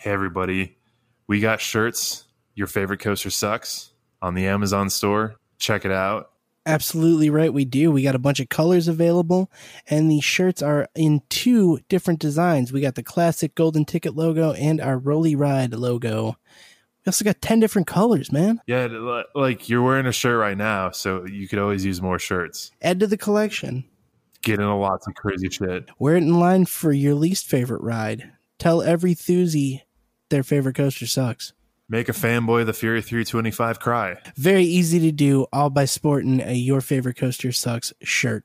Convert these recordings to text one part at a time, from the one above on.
Hey, everybody. We got shirts. Your favorite coaster sucks on the Amazon store. Check it out. Absolutely right, we do. We got a bunch of colors available, and these shirts are in two different designs. We got the classic golden ticket logo and our Rolly Ride logo. We also got 10 different colors, man. Yeah, like you're wearing a shirt right now, so you could always use more shirts. Add to the collection. Get into lots of crazy shit. Wear it in line for your least favorite ride. Tell every Thuzy their favorite coaster sucks. Make a fanboy of the Fury 325 cry. Very easy to do, all by sporting a Your Favorite Coaster Sucks shirt.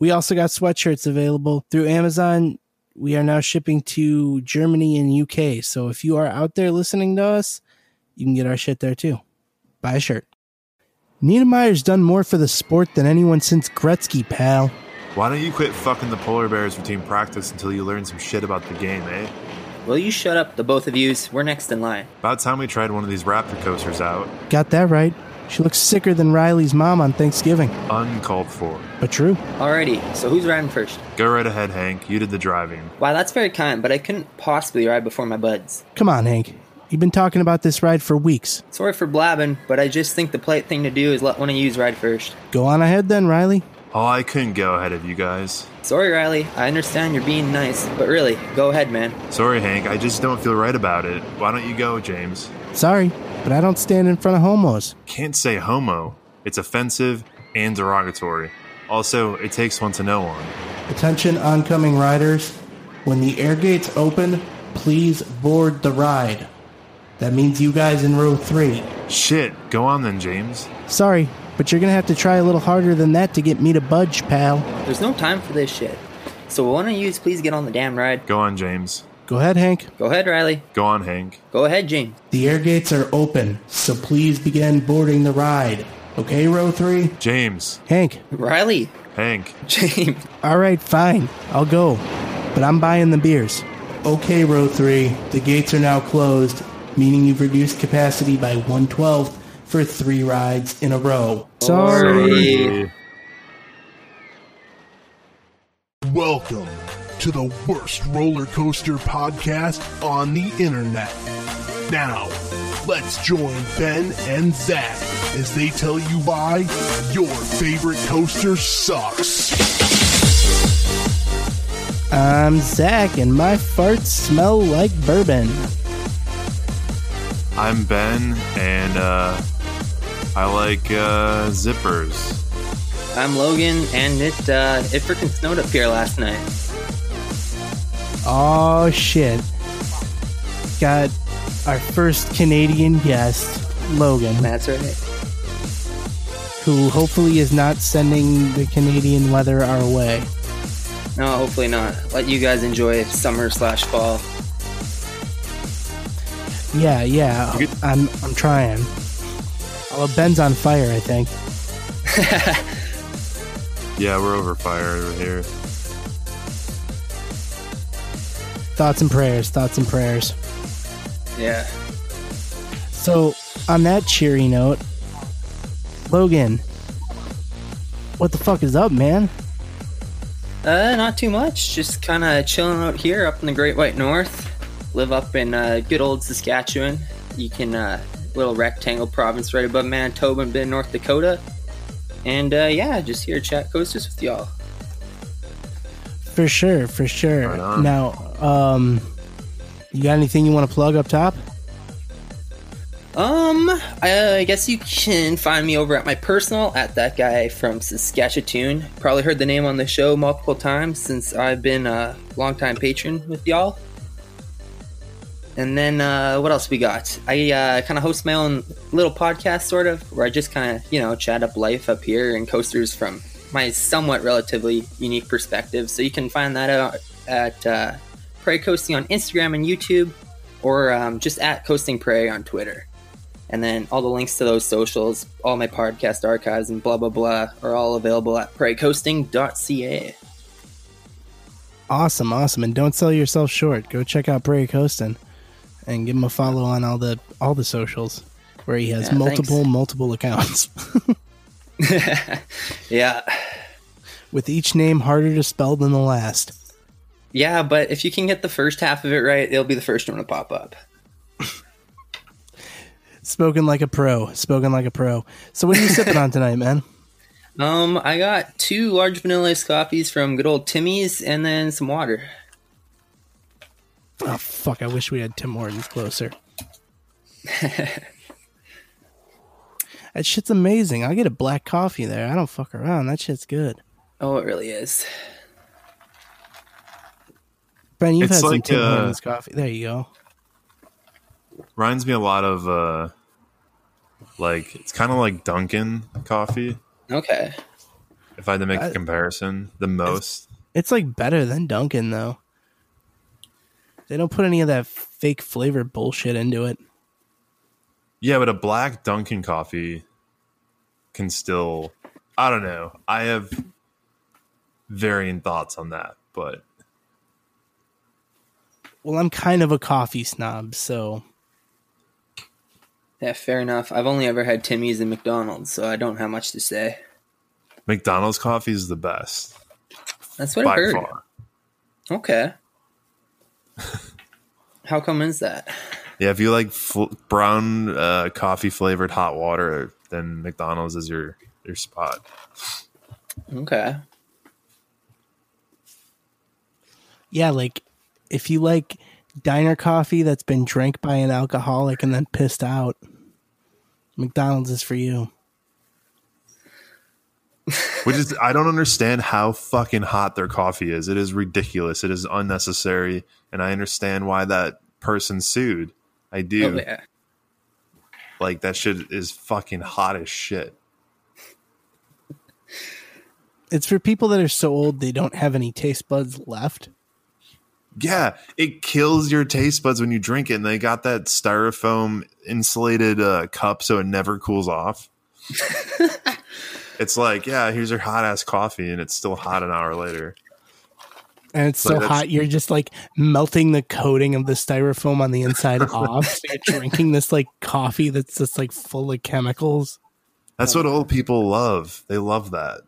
We also got sweatshirts available through Amazon. We are now shipping to Germany and UK. So if you are out there listening to us, you can get our shit there too. Buy a shirt. Niedermayer's done more for the sport than anyone since Gretzky, pal. Why don't you quit fucking the polar bears routine practice until you learn some shit about the game, eh? Will you shut up, the both of yous? We're next in line. About time we tried one of these Raptor coasters out. Got that right. She looks sicker than Riley's mom on Thanksgiving. Uncalled for. But true. Alrighty, so who's riding first? Go right ahead, Hank. You did the driving. Wow, that's very kind, but I couldn't possibly ride before my buds. Come on, Hank. You've been talking about this ride for weeks. Sorry for blabbing, but I just think the polite thing to do is let one of yous ride first. Go on ahead then, Riley. Oh, I couldn't go ahead of you guys. Sorry, Riley. I understand you're being nice, but really, go ahead, man. Sorry, Hank. I just don't feel right about it. Why don't you go, James? Sorry, but I don't stand in front of homos. Can't say homo. It's offensive and derogatory. Also, it takes one to know one. Attention oncoming riders. When the air gates open, please board the ride. That means you guys in row three. Shit, go on then, James. Sorry, but you're gonna have to try a little harder than that to get me to budge, pal. There's no time for this shit. So will one of yous please get on the damn ride? Go on, James. Go ahead, Hank. Go ahead, Riley. Go on, Hank. Go ahead, James. The air gates are open, so please begin boarding the ride. Okay, row three? James. Hank. Riley. Hank. James. All right, fine. I'll go. But I'm buying the beers. Okay, row three. The gates are now closed, meaning you've reduced capacity by 112 for three rides in a row. Sorry. Welcome to the worst roller coaster podcast on the internet. Now, let's join Ben and Zach as they tell you why your favorite coaster sucks. I'm Zach, and my farts smell like bourbon. I'm Ben, and uh, I like uh, zippers. I'm Logan, and it uh, it freaking snowed up here last night. Oh shit. Got our first Canadian guest, Logan, That's right. who hopefully is not sending the Canadian weather our way. No, hopefully not. Let you guys enjoy summer slash fall. Yeah, yeah. I'm I'm trying. Oh, Ben's on fire, I think. Yeah, we're over fire over here. Thoughts and prayers, thoughts and prayers. Yeah. So, on that cheery note, Logan, what the fuck is up, man? Uh, not too much. Just kind of chilling out here up in the Great White North. Live up in uh, good old Saskatchewan. You can, uh, little rectangle province right above Manitoba and bit of North Dakota. And uh, yeah, just here chat coasters with y'all. For sure, for sure. Right now, um, you got anything you want to plug up top? Um, I, I guess you can find me over at my personal at that guy from Saskatchewan. Probably heard the name on the show multiple times since I've been a longtime patron with y'all. And then uh, what else we got? I uh, kind of host my own little podcast, sort of, where I just kind of you know chat up life up here and coasters from my somewhat relatively unique perspective. So you can find that out at uh, Prairie Coasting on Instagram and YouTube, or um, just at Coasting Prairie on Twitter. And then all the links to those socials, all my podcast archives, and blah blah blah are all available at prairiecoasting.ca. Awesome, awesome, and don't sell yourself short. Go check out Prairie Coastin' and give him a follow on all the all the socials where he has Yeah, multiple thanks. multiple accounts yeah, with each name harder to spell than the last. yeah, but if you can get the first half of it right, it'll be the first one to pop up. Spoken like a pro. Spoken like a pro. So what are you sipping on tonight, man? Um, I got two large vanilla iced coffees from good old Timmy's, and then some water. Oh fuck! I wish we had Tim Hortons closer. that shit's amazing. I get a black coffee there. I don't fuck around. That shit's good. Oh, it really is. Ben, you've It's had some Tim uh, Hortons coffee. There you go. Reminds me a lot of uh like it's kind of like Dunkin' coffee. Okay. If I had to make I- a comparison, the most. It's like better than Dunkin' though. They don't put any of that fake flavor bullshit into it. Yeah, but a black Dunkin' coffee can still. I don't know. I have varying thoughts on that, but Well, I'm kind of a coffee snob, so Yeah, fair enough. I've only ever had Timmy's and McDonald's, so I don't have much to say. McDonald's coffee is the best That's what I by heard. far. Okay. How come is that? Yeah, if you like fl- brown uh, coffee flavored hot water, then McDonald's is your your spot. Okay. yeah, like if you like diner coffee that's been drank by an alcoholic and then pissed out, McDonald's is for you. Which is I don't understand how fucking hot their coffee is. It is ridiculous. It is unnecessary, and I understand why that person sued. I do. Oh, yeah. Like that shit is fucking hot as shit. It's for people that are so old they don't have any taste buds left. Yeah, it kills your taste buds when you drink it. And they got that styrofoam insulated uh, cup so it never cools off. it's like, yeah, here's your hot ass coffee, and it's still hot an hour later. And it's Like, so hot, you're just like melting the coating of the styrofoam on the inside off. So you're drinking this like coffee that's just like full of chemicals. That's what old people love. They love that.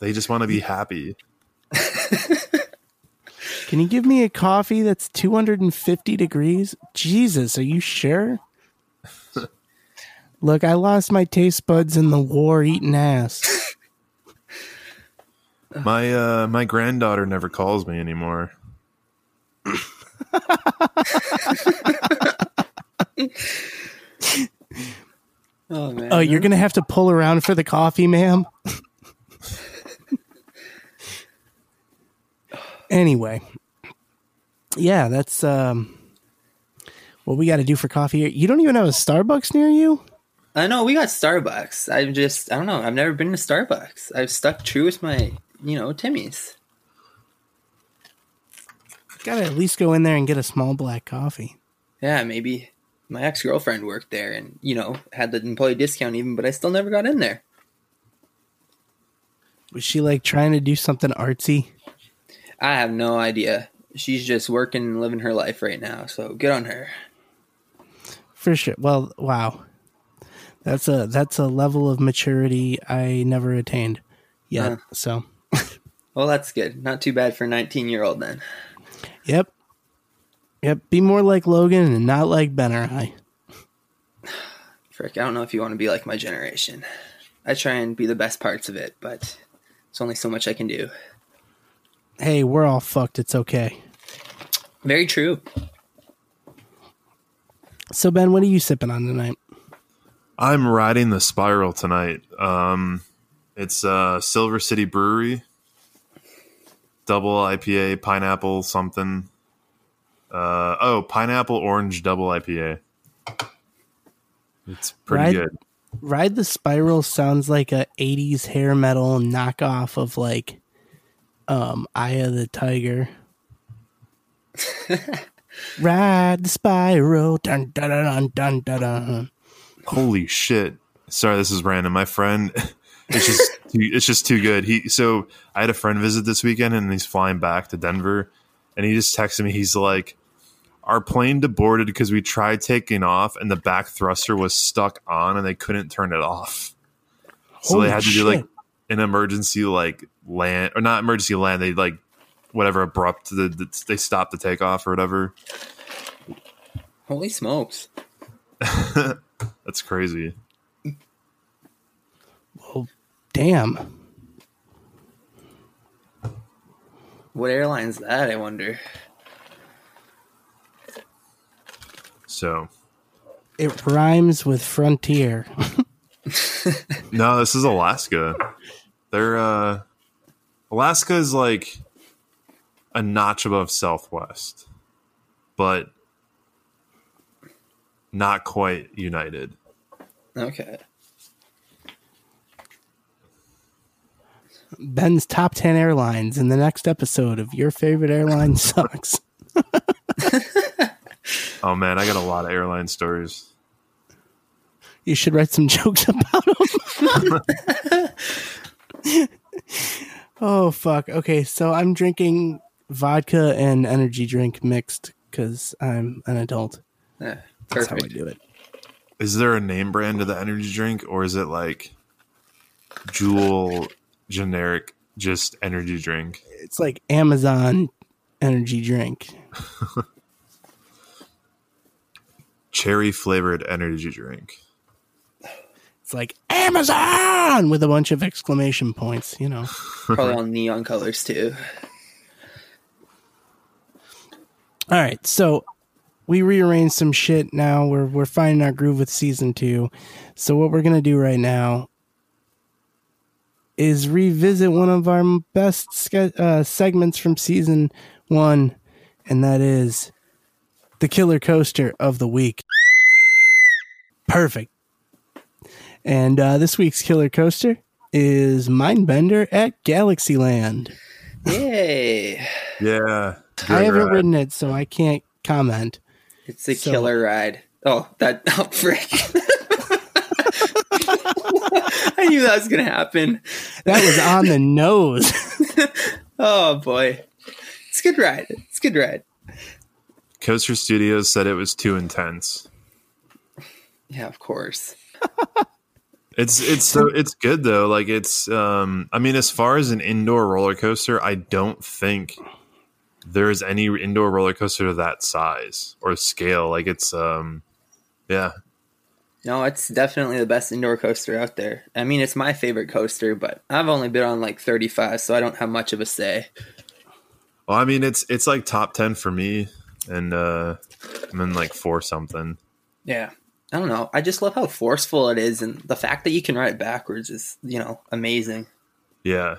They just want to be happy. Can you give me a coffee that's 250 degrees? Jesus, are you sure? Look, I lost my taste buds in the war eating ass. My uh my granddaughter never calls me anymore. Oh man. Oh, you're going to have to pull around for the coffee, ma'am? anyway. Yeah, that's um what we got to do for coffee here. You don't even have a Starbucks near you? I know we got Starbucks. I've just I don't know. I've never been to Starbucks. I've stuck true with my you know Timmy's. Got to at least go in there and get a small black coffee. Yeah, maybe my ex girlfriend worked there and you know had the employee discount even, but I still never got in there. Was she like trying to do something artsy? I have no idea. She's just working and living her life right now. So good on her. For sure. Well, wow. That's a that's a level of maturity I never attained yet. Huh. So, Well, that's good. Not too bad for a 19 year old then. yep. Yep, be more like Logan and not like Ben or I. Frick, I don't know if you want to be like my generation. I try and be the best parts of it, but it's only so much I can do. Hey, we're all fucked. It's okay. Very true. So, Ben, what are you sipping on tonight? I'm riding the spiral tonight. Um it's uh Silver City Brewery. Double IPA, pineapple something. Uh oh, pineapple orange double IPA. It's pretty Ride- good. Ride the Spiral sounds like a 80s hair metal knockoff of like um Eye of the Tiger. Ride the Spiral. Dun, dun, dun, dun, dun, dun. Holy shit! Sorry, this is random. My friend, it's just too, it's just too good. He so I had a friend visit this weekend, and he's flying back to Denver, and he just texted me. He's like, "Our plane deborted because we tried taking off, and the back thruster was stuck on, and they couldn't turn it off. So Holy they had to do like an emergency like land or not emergency land. They like whatever abrupt. The, the, they stopped the takeoff or whatever." Holy smokes! That's crazy. Well, damn. What airline's that? I wonder. So It rhymes with frontier. no, this is Alaska. They're uh Alaska is like a notch above Southwest, but not quite united. Okay. Ben's top 10 airlines in the next episode of Your Favorite Airline Sucks. Oh man, I got a lot of airline stories. You should write some jokes about them. oh, fuck. Okay, so I'm drinking vodka and energy drink mixed because I'm an adult. Yeah, That's how I do it. Is there a name brand to the energy drink, or is it like Jewel generic, just energy drink? It's like Amazon energy drink. Cherry flavored energy drink. It's like Amazon with a bunch of exclamation points, you know. Probably all neon colors too. All right, so we rearranged some shit now. We're we're finding our groove with season two. So what we're gonna do right now is revisit one of our best ske- uh, segments from season one, and that is the killer coaster of the week. Perfect. And uh, this week's killer coaster is Mindbender at Galaxyland. Yay! Yeah. I haven't ride. ridden it, so I can't comment. It's a So- killer ride. Oh, that oh frick. I knew that was gonna happen. That was on the nose. Oh boy. It's a good ride. It's a good ride. Coaster Studios said it was too intense. Yeah, of course. It's it's so it's good though. Like it's um I mean as far as an indoor roller coaster, I don't think there's any indoor roller coaster of that size or scale. Like it's um yeah. No, it's definitely the best indoor coaster out there. I mean, it's my favorite coaster, but I've only been on like 35, so I don't have much of a say. Well, I mean it's it's like top 10 for me and uh I'm in like 4 something. Yeah. I don't know. I just love how forceful it is, and the fact that you can ride it backwards is, you know, amazing. Yeah.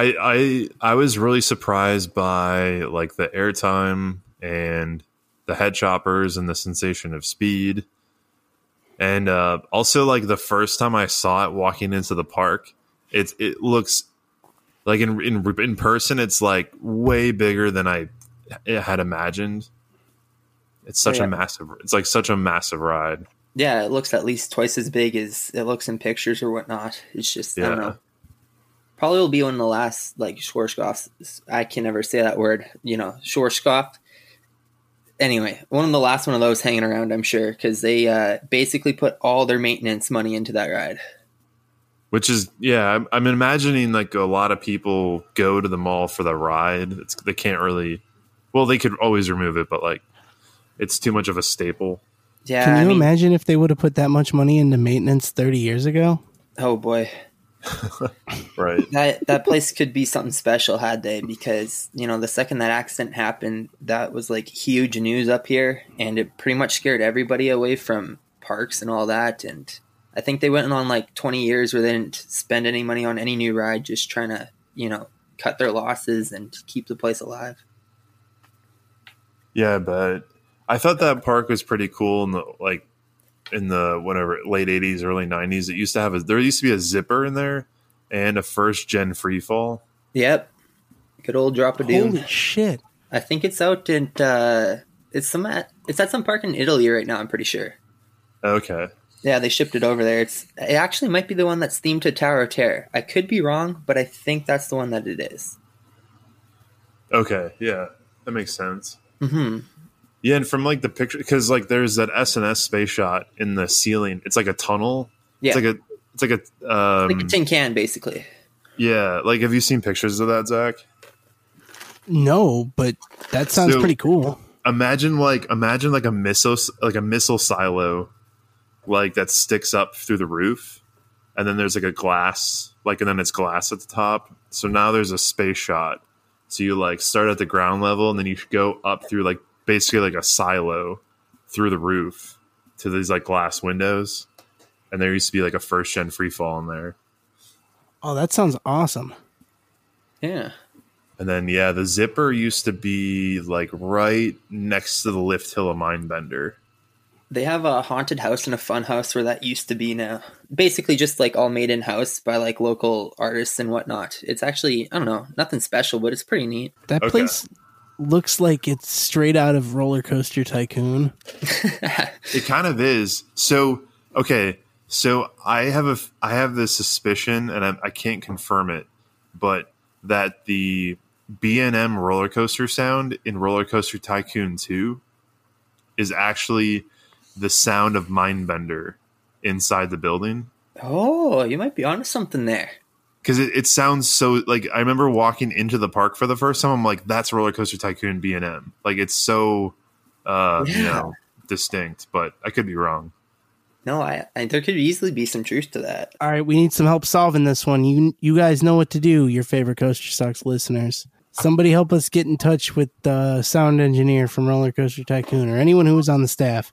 I I I was really surprised by like the airtime and the head choppers and the sensation of speed. And uh also like the first time I saw it walking into the park, it's it looks like in in in person it's like way bigger than I had imagined. It's such Yeah. a massive it's like such a massive ride. Yeah, it looks at least twice as big as it looks in pictures or whatnot. It's just, I don't know. Probably will be one of the last, like, Schwarzkopfs. I can never say that word, you know, Schwarzkopf. Anyway, one of the last one of those hanging around, I'm sure, because they uh, basically put all their maintenance money into that ride. Which is yeah, I'm, I'm imagining like a lot of people go to the mall for the ride. It's they can't really, well, they could always remove it, but like it's too much of a staple. Yeah, Can you I mean, imagine if they would have put that much money into maintenance 30 years ago? oh boy, Right. that that place could be something special had they because you know the second that accident happened that was like huge news up here and it pretty much scared everybody away from parks and all that and i think they went on like 20 years where they didn't spend any money on any new ride just trying to you know cut their losses and keep the place alive yeah, but I thought that park was pretty cool and the like in the whatever late '80s, early '90s. It used to have a there used to be a zipper in there and a first gen free fall. yep good old drop of doom Holy shit. i think it's out in uh it's some at it's at some park in italy right now i'm pretty sure Okay. Yeah, they shipped it over there. It's it actually might be the one that's themed to Tower of Terror. I could be wrong, but I think that's the one that it is. Okay. Yeah, that makes sense. hmm Yeah, and from like the picture, because like there's that SNS space shot in the ceiling. It's like a tunnel. Yeah, It's like a. It's like a. Um, like a tin can, basically. yeah, like have you seen pictures of that, Zach? No, but that sounds So- pretty cool. imagine like imagine like a missile like a missile silo like that sticks up through the roof and then there's like a glass like and then it's glass at the top so now there's a space shot so you like start at the ground level and then you go up through like basically like a silo through the roof to these like glass windows and there used to be like a first gen free fall in there Oh, that sounds awesome. Yeah. and then yeah the zipper used to be like right next to the lift hill of mindbender They have a haunted house and a fun house where that used to be now. Basically, just like all made in house by like local artists and whatnot. It's actually, I don't know, nothing special, but it's pretty neat. That Okay. place looks like it's straight out of Roller Coaster Tycoon. It kind of is. So okay, so I have a I have this suspicion, and I, I can't confirm it, but that the B and M roller coaster sound in Roller Coaster Tycoon Two is actually the sound of Mindbender inside the building Oh, you might be onto something there. Because it, it sounds so like I remember walking into the park for the first time. I'm like, that's Roller Coaster Tycoon B and M. Like it's so uh, you know distinct, but I could be wrong. No, I, I there could easily be some truth to that. All right, we need some help solving this one. You you guys know what to do, your favorite Coaster Sucks listeners. Somebody help us get in touch with the sound engineer from Roller Coaster Tycoon or anyone who was on the staff.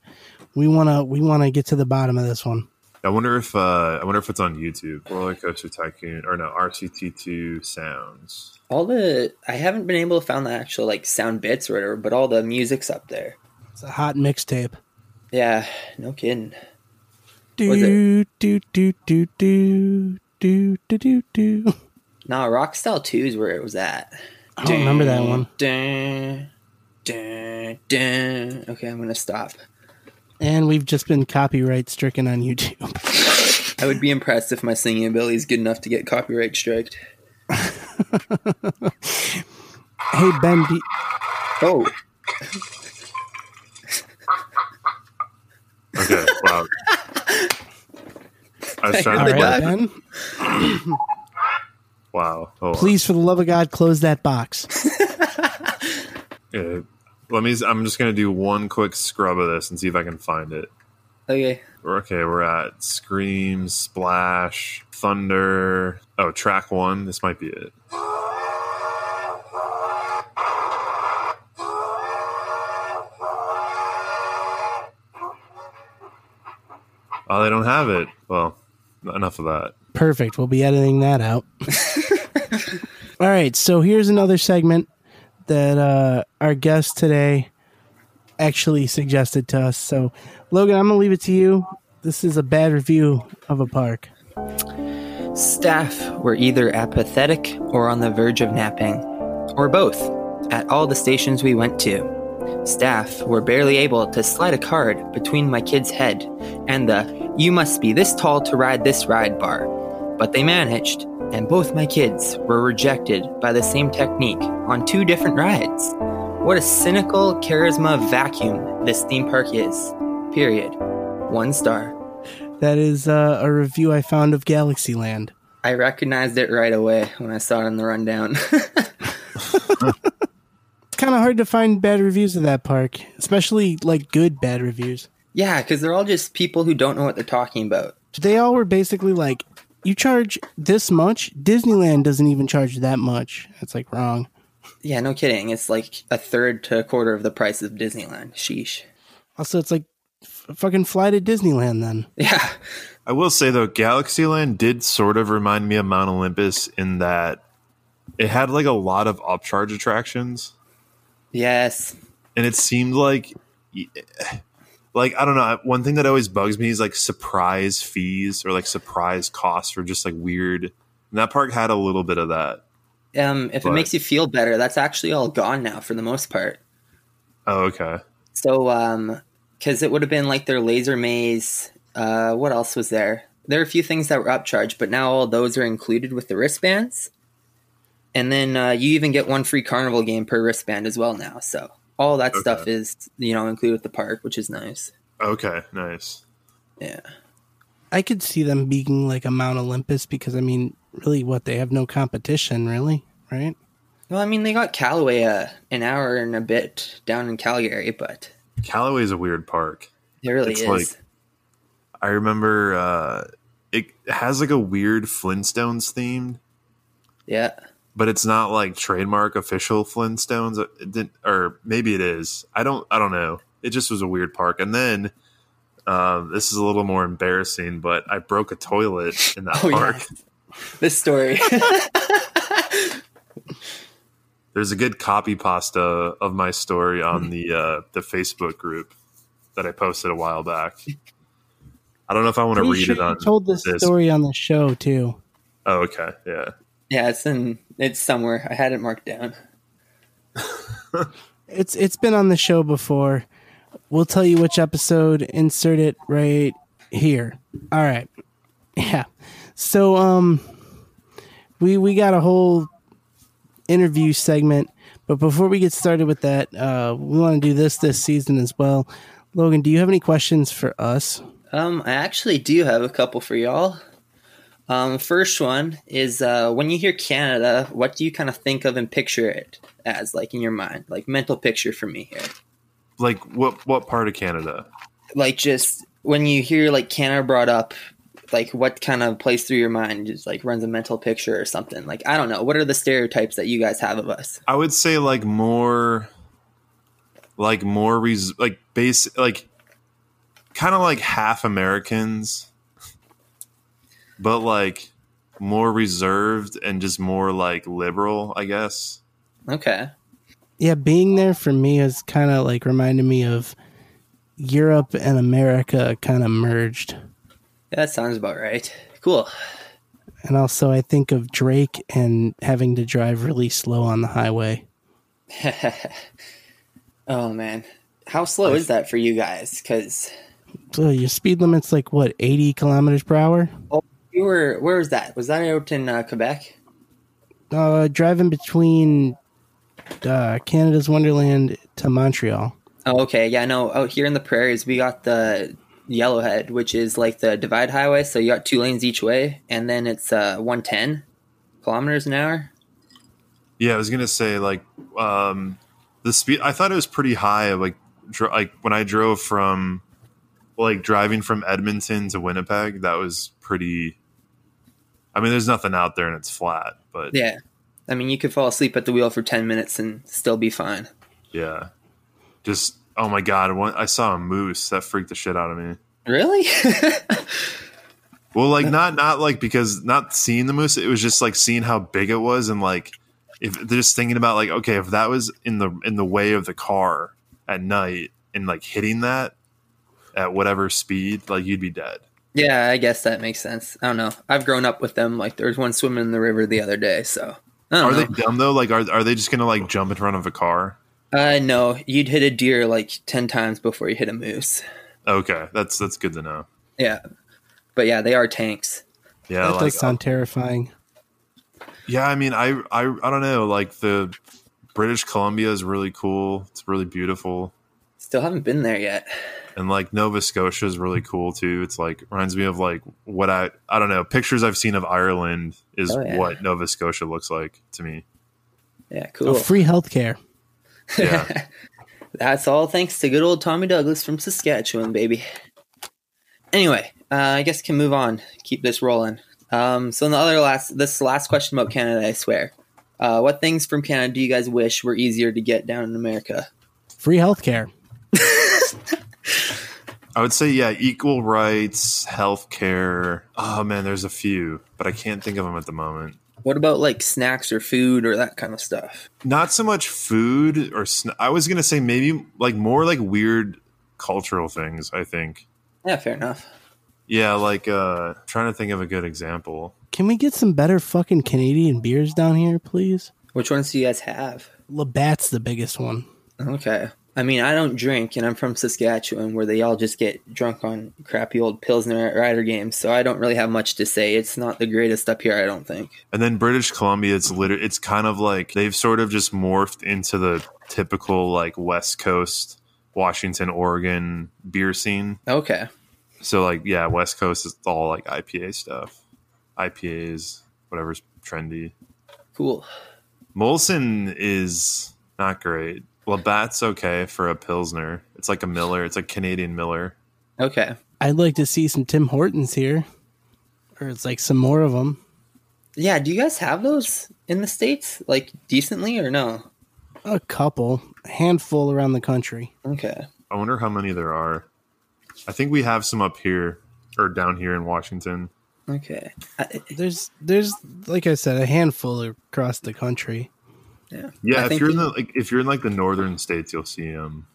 We wanna we wanna get to the bottom of this one. I wonder if uh, I wonder if it's on YouTube. Roller Coaster Tycoon or no RCT2 sounds. All the I haven't been able to find the actual like sound bits or whatever, but all the music's up there. It's a hot mixtape. Yeah, no kidding. Do Was do do do do do do do do. Nah, Rockstyle 2 is where it was at. I don't remember that one. Dun, dun, dun. Okay, I'm gonna stop. And we've just been copyright stricken on YouTube. I would be impressed if my singing ability is good enough to get copyright striked. hey Ben, do, Oh, Okay, wow. I was trying all to the right. Ben. Wow. Hold on. Please, for the love of God, close that box. Uh, let me. I'm just gonna do one quick scrub of this and see if I can find it. okay. Okay, we're at Scream, Splash, Thunder. Oh, track one. This might be it. Oh, they don't have it. Well, enough of that. Perfect. We'll be editing that out. All right. So here's another segment that uh, our guest today actually suggested to us. So, Logan, I'm going to leave it to you. This is a bad review of a park. Staff were either apathetic or on the verge of napping, or both, at all the stations we went to. Staff were barely able to slide a card between my kid's head and the you must be this tall to ride this ride bar. But they managed, and both my kids were rejected by the same technique on two different rides. What a cynical charisma vacuum this theme park is. Period. One star. That is uh, a review I found of Galaxyland. I recognized it right away when I saw it in the rundown. It's kind of hard to find bad reviews of that park, especially like good bad reviews. yeah, because they're all just people who don't know what they're talking about. They all were basically like, you charge this much? Disneyland doesn't even charge that much. That's like wrong. Yeah, no kidding. It's like a third to a quarter of the price of Disneyland. Sheesh. Also, it's like f- fucking fly to Disneyland then. Yeah. I will say though, Galaxyland did sort of remind me of Mount Olympus in that it had like a lot of upcharge attractions. Yes. and it seemed like like i don't know one thing that always bugs me is like surprise fees or like surprise costs or just like weird and that park had a little bit of that Um, if But- it makes you feel better, that's actually all gone now for the most part. oh okay So, um, because it would have been like their laser maze. Uh, what else was there? There are a few things that were upcharged, but now all those are included with the wristbands. And then uh, you even get one free carnival game per wristband as well now. So all that Okay. stuff is you know included with the park, which is nice. okay nice Yeah. I could see them being like a Mount Olympus because I mean, really, what they have no competition, really, right? Well, I mean, they got Calaway uh, an hour and a bit down in Calgary, but Calaway is a weird park. it really It's is. like- I remember uh, it has like a weird Flintstones themed, yeah. But it's not like trademark official Flintstones. It didn't, or maybe it is. I don't. I don't know. It just was a weird park. And then um, this is a little more embarrassing, but I broke a toilet in that Oh, yeah. park. This story. There's a good copy pasta of my story on the uh, the Facebook group that I posted a while back. I don't know if I want to read sure it you on. told this, this. story on the show too. Oh, okay, yeah. yeah, it's in it's somewhere. I had it marked down. It's it's been on the show before. We'll tell you which episode. Insert it right here. All right. Yeah. So um, we we got a whole interview segment, but before we get started with that, uh, we want to do this this season as well. Logan, do you have any questions for us? Um, I actually do have a couple for y'all. Um, first one is uh, when you hear Canada, what do you kind of think of and picture it as, like in your mind, like mental picture for me here? Like what? What part of Canada? Like just when you hear like Canada brought up, like what kind of plays through your mind? Just like runs a mental picture or something. Like I don't know. What are the stereotypes that you guys have of us? I would say like more, like more res- like base like kind of like half Americans, but like more reserved and just more like liberal, I guess. Okay. Yeah, being there for me is kind of like reminded me of Europe and America kind of merged. Yeah, that sounds about right. Cool. And also, I think of Drake and having to drive really slow on the highway. oh man, how slow is that for you guys? Because So your speed limit's like what, 80 kilometers per hour? Oh, you were where was that? Was that out in uh, Quebec? Uh, driving between uh, Canada's Wonderland to Montreal. Oh, okay. Yeah, no. Out here in the prairies, we got the Yellowhead, which is like the divide highway. So you got two lanes each way, and then it's uh, one ten kilometers an hour. Yeah, I was gonna say like um the speed. I thought it was pretty high. Like dr- like when I drove from like driving from Edmonton to Winnipeg, that was pretty. I mean, there's nothing out there and it's flat, but yeah. I mean, you could fall asleep at the wheel for ten minutes and still be fine. Yeah. Just oh my god, one, I saw a moose that freaked the shit out of me. Really? Well, like not not like because not seeing the moose, it was just like seeing how big it was and like if just thinking about like okay, if that was in the in the way of the car at night and like hitting that at whatever speed, like you'd be dead. Yeah, I guess that makes sense. I don't know. I've grown up with them. Like there was one swimming in the river the other day. So I Are don't know. they dumb though? Like are are they just gonna like jump in front of a car? Uh, no, you'd hit a deer like ten times before you hit a moose. Okay, that's that's good to know. Yeah, but yeah, they are tanks. Yeah, that like does sound terrifying. yeah. I mean, I I I don't know. Like the British Columbia is really cool. It's really beautiful. Still haven't been there yet. and like Nova Scotia is really cool too. It's like reminds me of like what I I don't know pictures I've seen of Ireland is Oh, yeah. what Nova Scotia looks like to me. Yeah, Oh, cool. free healthcare. Yeah, That's all thanks to good old Tommy Douglas from Saskatchewan, baby. Anyway, uh, I guess can move on. Keep this rolling. Um, so, in the other last, this last question about Canada, I swear. Uh, what things from Canada do you guys wish were easier to get down in America? Free healthcare. I would say yeah, equal rights, healthcare. Oh man, there's a few, but I can't think of them at the moment. What about like snacks or food or that kind of stuff? Not so much food or sn- I was gonna say maybe like more like weird cultural things. I think. Yeah, fair enough. Yeah, like uh trying to think of a good example. Can we get some better fucking Canadian beers down here, please? Which ones do you guys have? Labatt's the biggest one. Okay. I mean, I don't drink, and I'm from Saskatchewan, where they all just get drunk on crappy old Pilsner Rider games. So I don't really have much to say. It's not the greatest up here, I don't think. And then British Columbia, it's literally it's kind of like they've sort of just morphed into the typical like West Coast, Washington, Oregon beer scene. Okay. So like yeah, West Coast is all like IPA stuff, IPAs, whatever's trendy. Cool. Molson is not great. Labatt's okay for a Pilsner. It's like a Miller. It's a Canadian Miller. Okay. I'd like to see some Tim Hortons here, or it's like some more of them. Yeah, do you guys have those in the states, like decently or no? A couple, a handful around the country. Okay. I wonder how many there are. I think we have some up here or down here in Washington. Okay. I, There's, there's, like I said, a handful across the country. Yeah. Yeah, I if think you're in the like, if you're in like the northern states, you'll see them.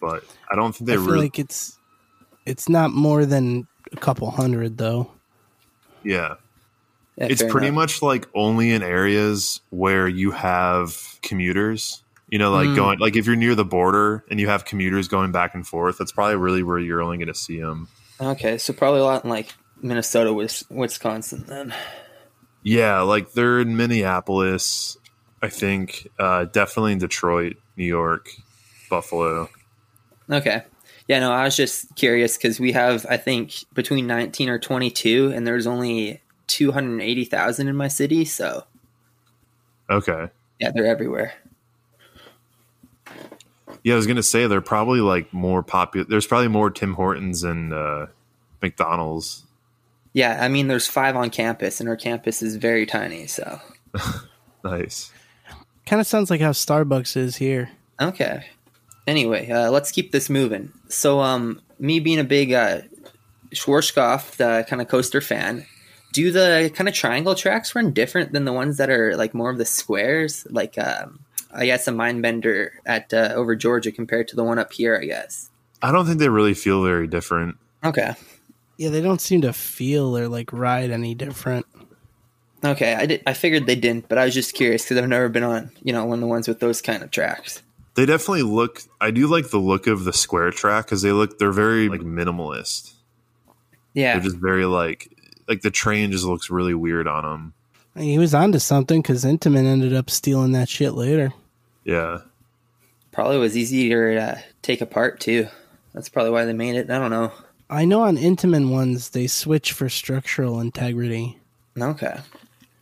But I don't think they I feel really. like it's, it's not more than a couple hundred though. yeah, yeah, it's pretty enough. much like only in areas where you have commuters. You know, like Mm. going like if you're near the border and you have commuters going back and forth, that's probably really where you're only going to see them. Okay, so probably a lot in like Minnesota, Wisconsin then. Yeah, like they're in Minneapolis, I think, uh, definitely in Detroit, New York, Buffalo. Okay. Yeah, no, I was just curious because we have, I think, between 19 or 22, and there's only 280,000 in my city. So, Okay. yeah, they're everywhere. Yeah, I was gonna say they're probably like more popular. There's probably more Tim Hortons and uh, McDonald's. Yeah, I mean, there's five on campus, and our campus is very tiny. So, Nice. Kind of sounds like how Starbucks is here. okay. Anyway, uh, let's keep this moving. So, um, me being a big uh, Schwarzkopf uh, kind of coaster fan, do the kind of triangle tracks run different than the ones that are like more of the squares? Like, um, I guess a mind bender at uh, over Georgia compared to the one up here. I guess. I don't think they really feel very different. Okay. Yeah, they don't seem to feel or like ride any different. Okay, I did. I figured they didn't, but I was just curious because I've never been on, you know, one of the ones with those kind of tracks. They definitely look. I do like the look of the square track because they look. They're very like minimalist. Yeah, They're just very like like the train just looks really weird on them. He was onto something because Intamin ended up stealing that shit later. Yeah. probably was easier to take apart too. That's probably why they made it. I don't know. I know on Intamin ones they switch for structural integrity. Okay.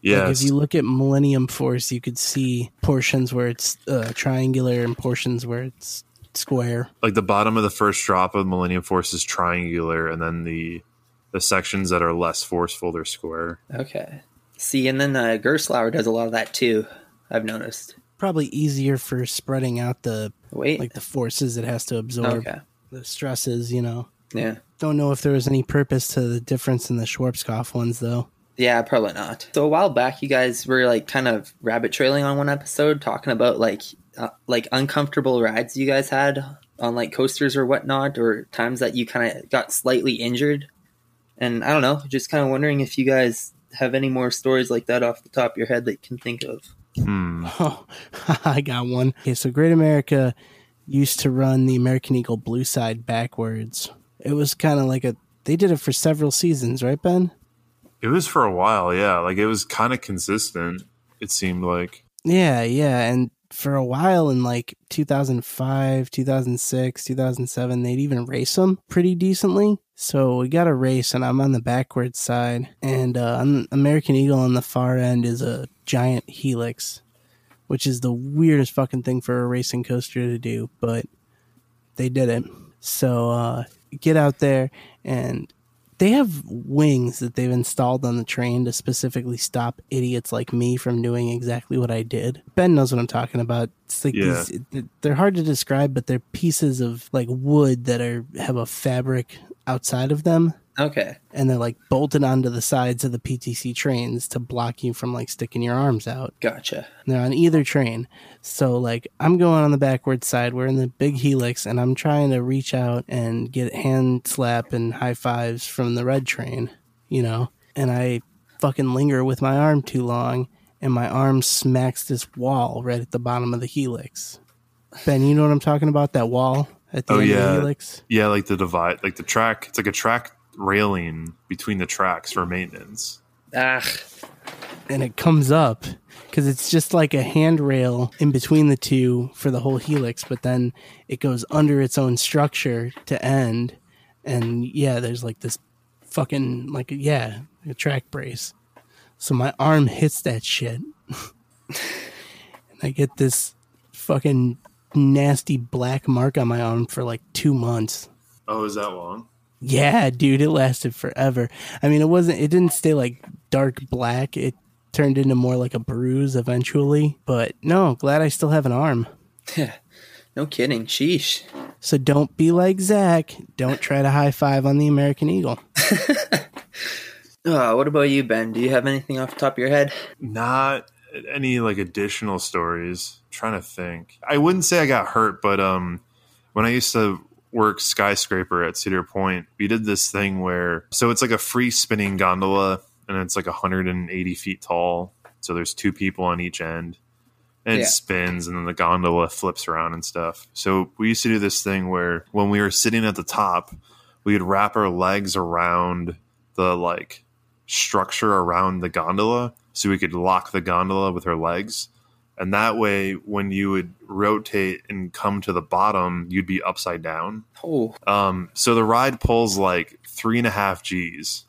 Yeah. Like if you look at Millennium Force, you could see portions where it's uh, triangular and portions where it's square. like the bottom of the first drop of Millennium Force is triangular, and then the the sections that are less forceful they're square. Okay. See, and then uh, Gerstlauer does a lot of that too. I've noticed. Probably easier for spreading out the Wait. like the forces it has to absorb, okay. the stresses. You know. Yeah. Don't know if there was any purpose to the difference in the Schwarzkopf ones though. Yeah, probably not. So a while back, you guys were like kind of rabbit trailing on one episode, talking about like uh, like uncomfortable rides you guys had on like coasters or whatnot, or times that you kind of got slightly injured. And I don't know, just kind of wondering if you guys have any more stories like that off the top of your head that you can think of. Hmm. Oh, I got one. Okay, so Great America used to run the American Eagle Blue Side backwards. It was kind of like a. They did it for several seasons, right, Ben? It was for a while, yeah. Like it was kind of consistent. It seemed like. Yeah, yeah. And for a while in like 2005, 2006, 2007, they'd even race them pretty decently. So we got a race, and I'm on the backwards side, and uh, American Eagle on the far end is a giant helix, which is the weirdest fucking thing for a racing coaster to do, but they did it. So uh, get out there, and they have wings that they've installed on the train to specifically stop idiots like me from doing exactly what I did. Ben knows what I'm talking about. It's like Yeah. these, they're hard to describe, but they're pieces of like wood that are have a fabric outside of them, Okay. and they're like bolted onto the sides of the PTC trains to block you from like sticking your arms out. Gotcha. They're on either train. So like I'm going on the backward side. We're in the big helix and I'm trying to reach out and get hand slap and high fives from the red train, you know. And I fucking linger with my arm too long and my arm smacks this wall right at the bottom of the helix. Ben, you know what I'm talking about? That wall at the Oh, end of yeah. the helix? Yeah, like the divide, like the track. It's like a track railing between the tracks for maintenance. Ah, and it comes up because it's just like a handrail in between the two for the whole helix, but then it goes under its own structure to end. And yeah, there's like this fucking, like, yeah, a track brace. So my arm hits that shit. And I get this fucking nasty black mark on my arm for like two months. Oh, is that long? Yeah, dude, it lasted forever. I mean, it wasn't, it didn't stay like dark black. It turned into more like a bruise eventually. But no, glad I still have an arm. Yeah. no kidding. Sheesh. So don't be like Zach. Don't try to high five on the American Eagle. Uh, what about you, Ben? Do you have anything off the top of your head? Not any like additional stories. I'm trying to think. I wouldn't say I got hurt, but um, when I used to work skyscraper at Cedar Point, we did this thing where so it's like a free spinning gondola, and it's like 180 feet tall. So there's two people on each end, and it spins, and then the gondola flips around and stuff. So we used to do this thing where when we were sitting at the top, we would wrap our legs around the like structure around the gondola so we could lock the gondola with our legs. And that way, when you would rotate and come to the bottom, you'd be upside down. Oh, Um, so the ride pulls like three and a half G's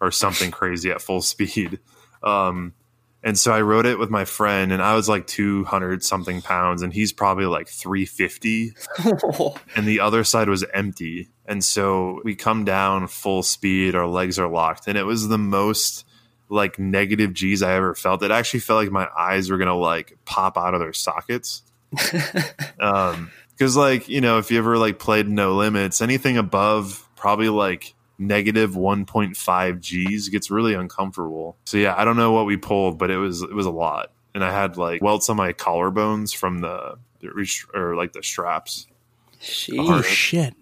or something crazy at full speed. Um, and so I rode it with my friend, and I was like 200 something pounds, and he's probably like 350 and the other side was empty. And so we come down full speed, our legs are locked, and it was the most like negative G's I ever felt. It actually felt like my eyes were gonna like pop out of their sockets. um, because like you know, if you ever like played No Limits, anything above probably like negative 1.5 G's gets really uncomfortable. So yeah, I don't know what we pulled, but it was it was a lot, and I had like welts on my collarbones from the, the or like the straps. Oh, sheesh. shit.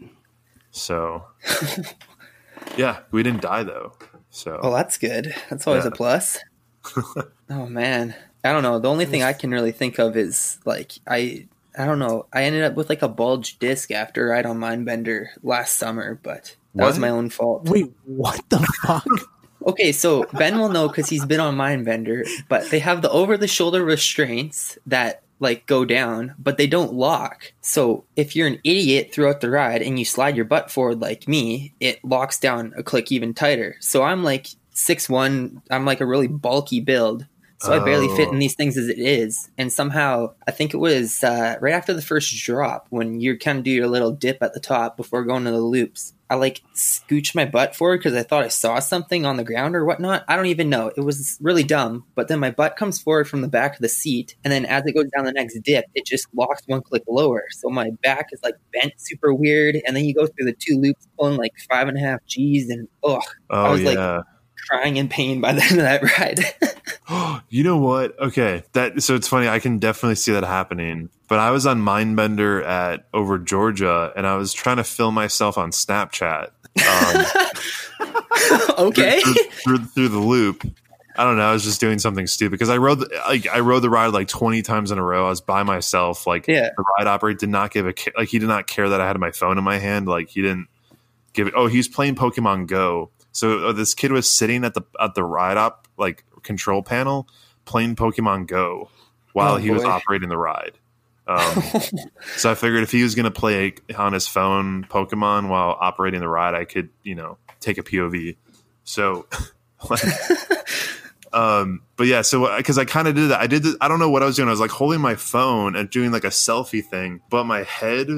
So, yeah, we didn't die though. So, Well, that's good. That's always Yeah. a plus. oh man, I don't know. The only thing I can really think of is like I I don't know. I ended up with like a bulge disc after a ride on Mindbender last summer, but that was my own fault. Wait, what the fuck? Okay, so Ben will know because he's been on Mindbender, but they have the over the shoulder restraints that like go down, but they don't lock. So if you're an idiot throughout the ride and you slide your butt forward like me, it locks down a click even tighter. So I'm like six one, I'm like a really bulky build. So I barely fit Oh. in these things as it is. And somehow, I think it was uh, right after the first drop when you kind of do your little dip at the top before going to the loops. I like scooched my butt forward because I thought I saw something on the ground or whatnot. I don't even know. It was really dumb. But then my butt comes forward from the back of the seat. And then as it goes down the next dip, it just locks one click lower. So my back is like bent super weird. And then you go through the two loops pulling like five and a half G's. And ugh, oh I was like- yeah. Crying in pain by the end of that ride. you know what? Okay, that so it's funny. I can definitely see that happening. But I was on Mindbender at over Georgia, and I was trying to film myself on Snapchat. Um, okay. through, through, through the loop. I don't know. I was just doing something stupid because I rode the, like I rode the ride like twenty times in a row. I was by myself. Like Yeah. the ride operator did not give a like he did not care that I had my phone in my hand. Like he didn't give it. Oh, he's playing Pokemon Go. So uh, this kid was sitting at the at the ride up like control panel playing Pokemon Go while Oh, he was operating the ride. Um, so I figured if he was going to play on his phone Pokemon while operating the ride, I could, you know, take a POV. So, like, um, but yeah, so because I kind of did that, I did. The, I don't know what I was doing. I was like holding my phone and doing like a selfie thing, but my head,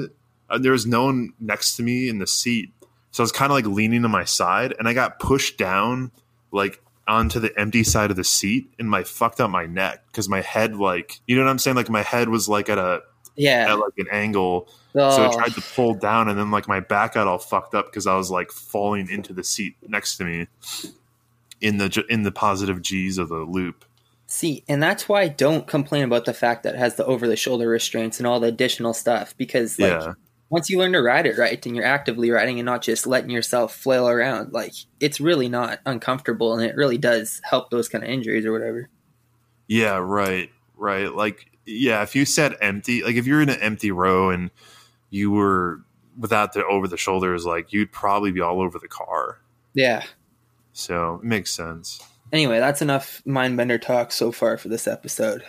uh, there was no one next to me in the seat, so I was kind of like leaning to my side, and I got pushed down like onto the empty side of the seat and my fucked up my neck because my head like you know what I'm saying like my head was like at a Yeah. at like an angle so Oh, I tried to pull down and then like my back got all fucked up because I was like falling into the seat next to me in the in the positive G's of the loop. See, and that's why I don't complain about the fact that it has the over the shoulder restraints and all the additional stuff because like yeah. Once you learn to ride it right and you're actively riding and not just letting yourself flail around, like it's really not uncomfortable and it really does help those kind of injuries or whatever. Yeah, right. Right. Like yeah, if you said empty, like if you're in an empty row and you were without the over the shoulders like you'd probably be all over the car. Yeah. So, it makes sense. Anyway, that's enough mindbender talk so far for this episode.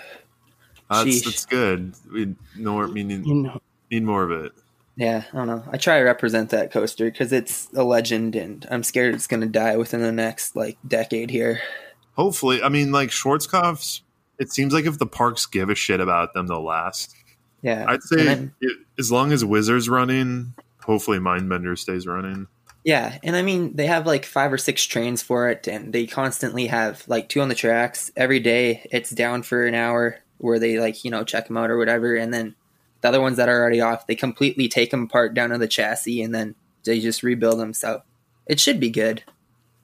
That's, Sheesh. that's good. We know we need, You know, need more of it. Yeah, I don't know. I try to represent that coaster because it's a legend, and I'm scared it's going to die within the next like decade here. Hopefully, I mean, like Schwarzkopf's it seems like if the parks give a shit about them, they'll last. Yeah, I'd say then- it, as long as Wizards running, hopefully Mindbender stays running. Yeah, and I mean they have like five or six trains for it, and they constantly have like two on the tracks every day. It's down for an hour where they like you know check them out or whatever, and then the other ones that are already off, they completely take them apart down to the chassis, and then they just rebuild them. So it should be good.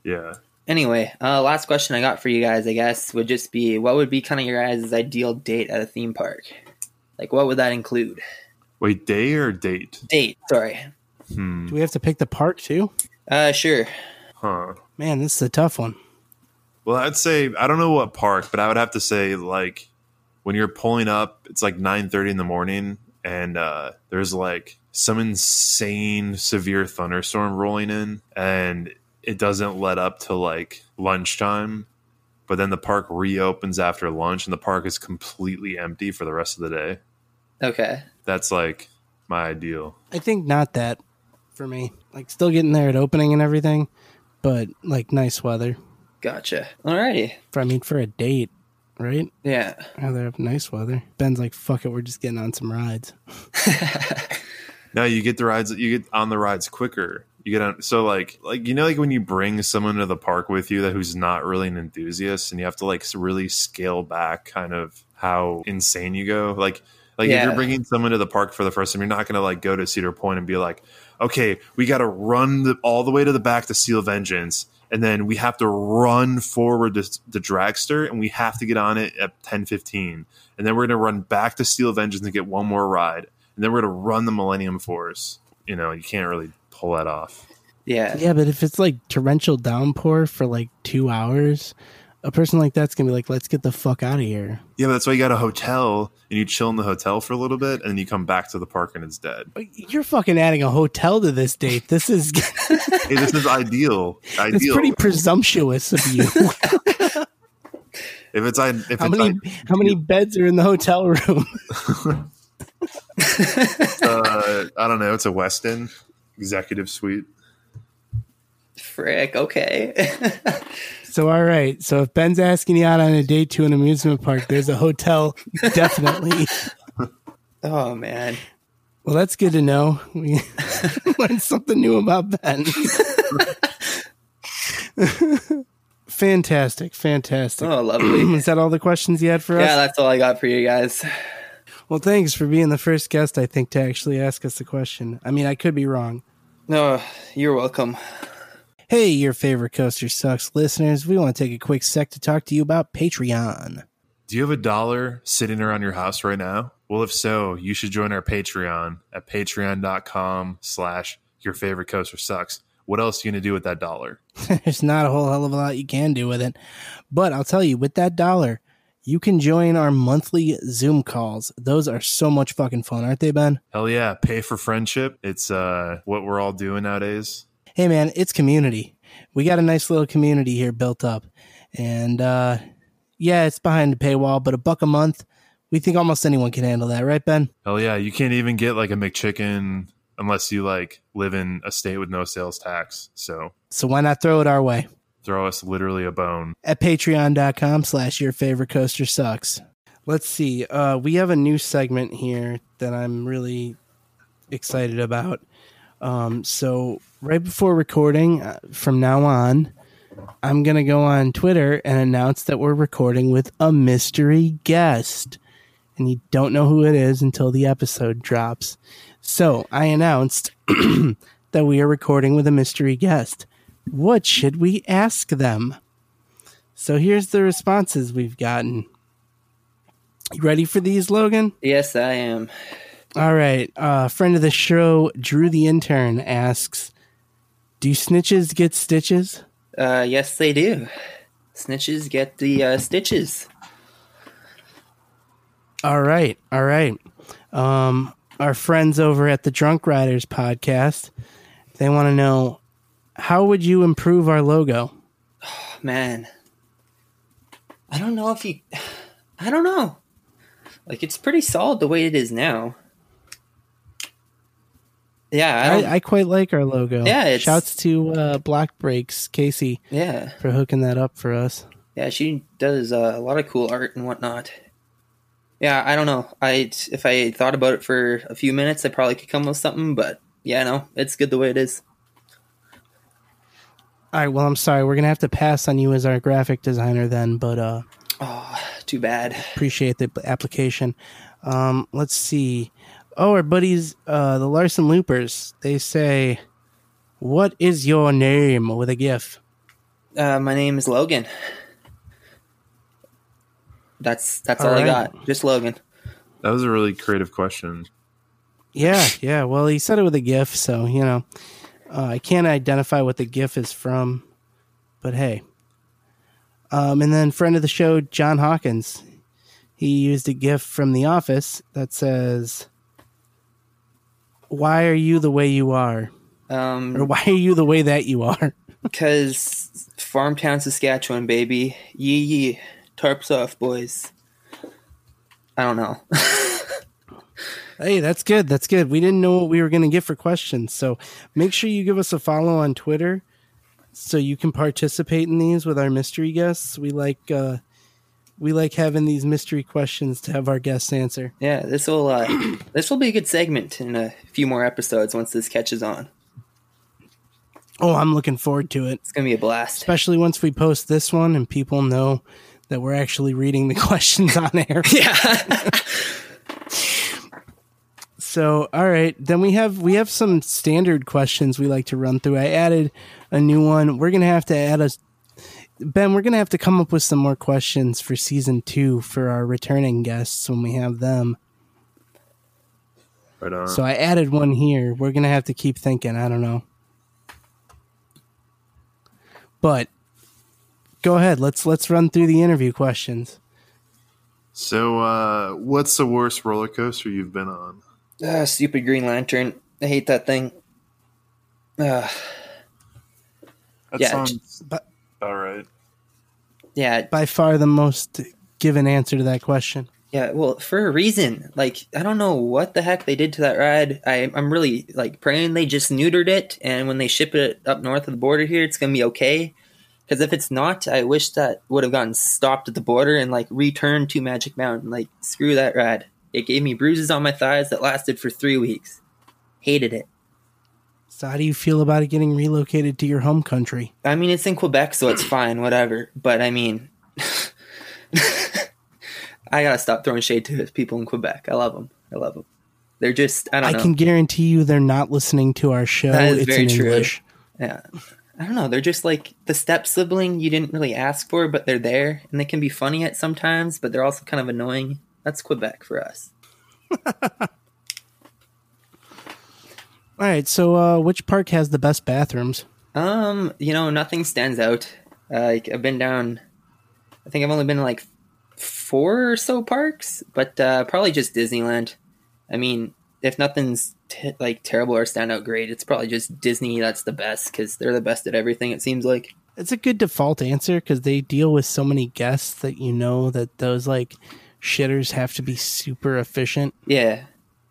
Yeah. Anyway, uh, last question I got for you guys, I guess, would just be what would be kind of your guys' ideal date at a theme park? Like, what would that include? Wait, day or date? Date, sorry. Hmm. Do we have to pick the park too? Uh, sure. Huh. Man, this is a tough one. Well, I'd say I don't know what park, but I would have to say like when you're pulling up, it's like nine thirty in the morning, and uh, there's like some insane severe thunderstorm rolling in, and it doesn't let up till like lunchtime. But then the park reopens after lunch, and the park is completely empty for the rest of the day. Okay. That's like my ideal. I think not that for me. Like still getting there at opening and everything, but like nice weather. Gotcha. Alrighty. For I mean for a date, right? Yeah. Rather have nice weather. Ben's like, fuck it, we're just getting on some rides. No, you get the rides. You get on the rides quicker. You get on. So like, like you know, like when you bring someone to the park with you that who's not really an enthusiast, and you have to like really scale back, kind of how insane you go. Like, like if you're bringing someone to the park for the first time, you're not going to like go to Cedar Point and be like, okay, we got to run the, all the way to the back to Steel Vengeance. And then we have to run forward to the dragster, and we have to get on it at ten fifteen. And then we're going to run back to Steel Vengeance and get one more ride and then we're gonna run the Millennium Force. You know, you can't really pull that off. Yeah. Yeah, but if it's like torrential downpour for like two hours, a person like that's gonna be like, let's get the fuck out of here. Yeah, but that's why you got a hotel and you chill in the hotel for a little bit, and then you come back to the park and it's dead. You're fucking adding a hotel to this date. This is Hey, this is ideal. it's pretty presumptuous of you. if it's I, if how it's many how many beds are in the hotel room? uh, I don't know, it's a Westin executive suite. Frick. Okay. So all right. So if Ben's asking you out on a date to an amusement park, there's a hotel definitely. oh man. Well, that's good to know. We learned something new about Ben. fantastic, fantastic. Oh, lovely. Is that all the questions you had for us? yeah, that's all I got for you guys. Well, thanks for being the first guest, I think, to actually ask us a question. I mean, I could be wrong. No, you're welcome. Hey, your favorite coaster sucks listeners. We want to take a quick sec to talk to you about Patreon. Do you have a dollar sitting around your house right now? Well, if so, you should join our Patreon at patreon.com slash your favorite coaster sucks. What else are you going to do with that dollar? There's not a whole hell of a lot you can do with it. But I'll tell you, with that dollar, you can join our monthly Zoom calls. Those are so much fucking fun, aren't they, Ben? Hell yeah, pay for friendship. It's uh, what we're all doing nowadays. Hey, man, it's community. We got a nice little community here built up. And uh, yeah, it's behind the paywall, but a buck a month, we think almost anyone can handle that, right, Ben? Hell yeah, you can't even get like a McChicken unless you like live in a state with no sales tax. So So why not throw it our way? throw us literally a bone. at patreon.com slash your favorite coaster sucks let's see uh, we have a new segment here that i'm really excited about um, so right before recording uh, from now on i'm to go on twitter and announce that we're recording with a mystery guest and you don't know who it is until the episode drops so i announced that we are recording with a mystery guest what should we ask them so here's the responses we've gotten. You ready for these, Logan? Yes, I am. All right. Uh, friend of the show, Drew the intern, asks Do snitches get stitches? Uh, yes, they do. Snitches get the uh, stitches. All right. All right. Um, our friends over at the Drunk Riders podcast, they want to know how would you improve our logo? Man, I don't know if you. I don't know. Like it's pretty solid the way it is now. Yeah, I I, I quite like our logo. Yeah, it's- Shouts to uh, Black Breaks, Casey, yeah. for hooking that up for us. Yeah, she does uh, a lot of cool art and whatnot. Yeah, I don't know. I if I thought about it for a few minutes, I probably could come up with something. But yeah, no, it's good the way it is. All right. Well, I'm sorry. We're gonna have to pass on you as our graphic designer then, but uh, Oh, too bad. appreciate the application. Um, let's see. Oh, our buddies, uh, the Larson Loopers. They say, "What is your name?" with a GIF. Uh, my name is Logan. That's that's All all, I got. Just Logan. That was a really creative question. Yeah, yeah. Well, he said it with a GIF, so you know, uh, I can't identify what the GIF is from, but hey. Um, and then friend of the show, John Hawkins, he used a GIF from The Office that says, "Why are you the way you are?" Um, or "Why are you the way that you are?" because Farmtown, Saskatchewan, baby. Yee yee. Tarps off, boys. I don't know. Hey, that's good. That's good. We didn't know what we were going to get for questions. So make sure you give us a follow on Twitter so you can participate in these with our mystery guests. We like uh we like having these mystery questions to have our guests answer. yeah, this will uh, this will be a good segment in a few more episodes once this catches on. Oh, I'm looking forward to it. It's gonna be a blast. Especially once we post this one and people know that we're actually reading the questions on air. Yeah. So, all right, then we have we have some standard questions we like to run through. I added a new one. We're gonna have to add a Ben. We're gonna have to come up with some more questions for season two for our returning guests when we have them. Right on. So I added one here. We're gonna have to keep thinking. I don't know, but go ahead. Let's let's run through the interview questions. So, uh, what's the worst roller coaster you've been on? Ah, stupid Green Lantern. I hate that thing. Uh, That Yeah, sounds But all right. yeah, by far the most given answer to that question. Yeah, well, for a reason. Like, I don't know what the heck they did to that ride. I, I'm really like praying they just neutered it, and when they ship it up north of the border here, it's gonna be okay. Because if it's not, I wish that would have gotten stopped at the border and like returned to Magic Mountain. Like, screw that ride. It gave me bruises on my thighs that lasted for three weeks. Hated it. So how do you feel about it getting relocated to your home country? I mean, it's in Quebec, so it's fine, whatever. But I mean, I gotta stop throwing shade to people in Quebec. I love them. I love them. They're just, I don't I know. can guarantee you they're not listening to our show. That is it's very in true. English. Yeah. I don't know. They're just like the step sibling you didn't really ask for, but they're there, and they can be funny at sometimes, but they're also kind of annoying. That's Quebec for us. All right, so uh, which park has the best bathrooms? Um, you know, nothing stands out. Uh, like I've been down. I think I've only been to like four or so parks, but uh, probably just Disneyland. I mean, if nothing's t- like terrible or stand out great, it's probably just Disney that's the best because they're the best at everything. It seems like. It's a good default answer because they deal with so many guests that you know that those like shitters have to be super efficient. Yeah.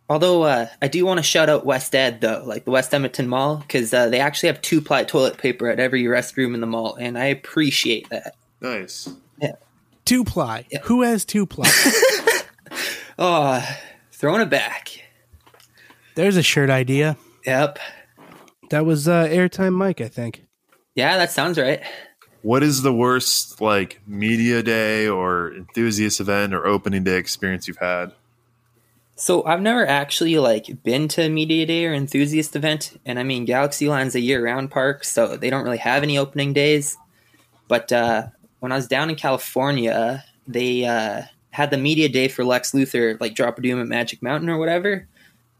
Although uh, I do want to shout out West Ed though, like the West Edmonton Mall, because uh, they actually have two ply toilet paper at every restroom in the mall, and I appreciate that. Nice. Yeah. Two ply. Who has two ply? Oh, throwing it back. There's a shirt idea. Yep. That was uh, airtime Mike, I think. Yeah, that sounds right. What is the worst like media day or enthusiast event or opening day experience you've had? So I've never actually like been to a media day or enthusiast event, and I mean Galaxyland's a year-round park, so they don't really have any opening days. But uh, when I was down in California, they uh, had the media day for Lex Luthor, like Drop of Doom at Magic Mountain or whatever.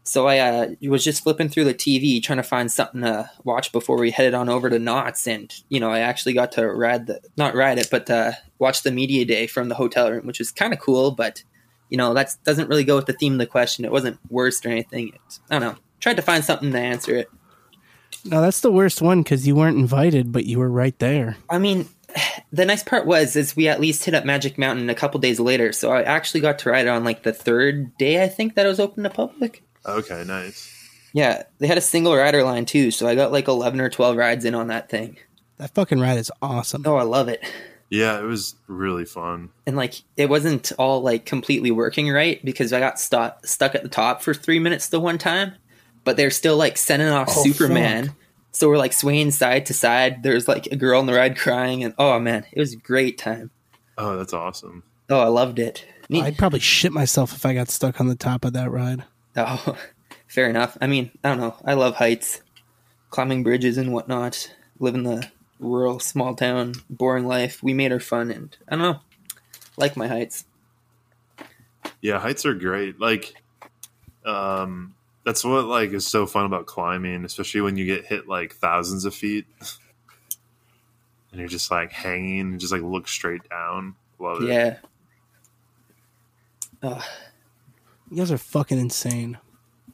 So I uh, was just flipping through the TV trying to find something to watch before we headed on over to Knott's, and you know I actually got to ride the not ride it, but uh, watch the media day from the hotel room, which was kind of cool, but you know that doesn't really go with the theme of the question. It wasn't worst or anything. It, I don't know. Tried to find something to answer it. No, that's the worst one because you weren't invited, but you were right there. I mean, the nice part was is we at least hit up Magic Mountain a couple days later, so I actually got to ride it on like the third day. I think that it was open to public. Okay, nice. Yeah, they had a single rider line too, so I got like eleven or twelve rides in on that thing. That fucking ride is awesome. Oh, I love it. Yeah, it was really fun. and like it wasn't all like completely working right because I got stuck stuck at the top for three minutes the one time, but they're still like sending off Oh, Superman. fuck. So we're like swaying side to side. There's like a girl on the ride crying, and oh man, it was a great time. Oh, that's awesome. Oh, I loved it. Neat. I'd probably shit myself if I got stuck on the top of that ride. Oh, fair enough. I mean, I don't know. I love heights, climbing bridges and whatnot. Live in the rural, small town, boring life. We made her fun, and I don't know. Like my heights. Yeah, heights are great. Like, um, that's what like is so fun about climbing, especially when you get hit like thousands of feet, and you're just like hanging and just like look straight down. Love it. Yeah. You guys are fucking insane.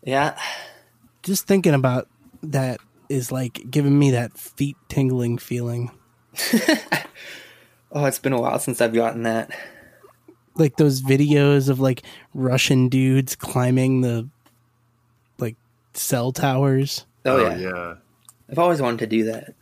yeah. Just thinking about that is like giving me that feet tingling feeling. Oh, it's been a while since I've gotten that. Like those videos of like Russian dudes climbing the like cell towers. Oh, Oh, yeah. yeah. I've always wanted to do that.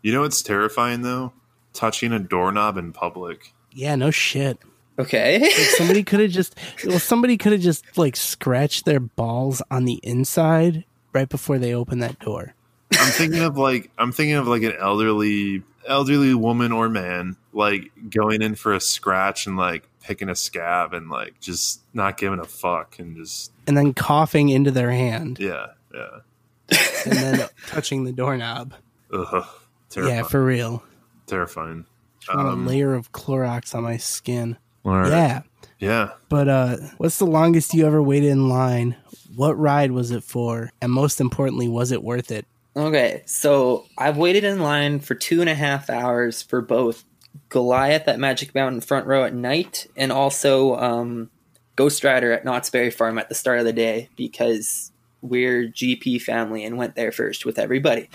You know what's terrifying though? Touching a doorknob in public. Yeah, no shit. Okay. Like somebody could have just well somebody could have just like scratched their balls on the inside right before they open that door. I'm thinking of like I'm thinking of like an elderly elderly woman or man like going in for a scratch and like picking a scab and like just not giving a fuck and just And then coughing into their hand yeah yeah and then touching the doorknob. Ugh, terrifying. Yeah, for real. terrifying. Um, a layer of Clorox on my skin. right. Yeah. Yeah. But uh what's the longest you ever waited in line? What ride was it for? And most importantly, was it worth it? Okay, so I've waited in line for two and a half hours for both Goliath at Magic Mountain front row at night and also um, Ghost Rider at Knott's Berry Farm at the start of the day because we're GP family and went there first with everybody.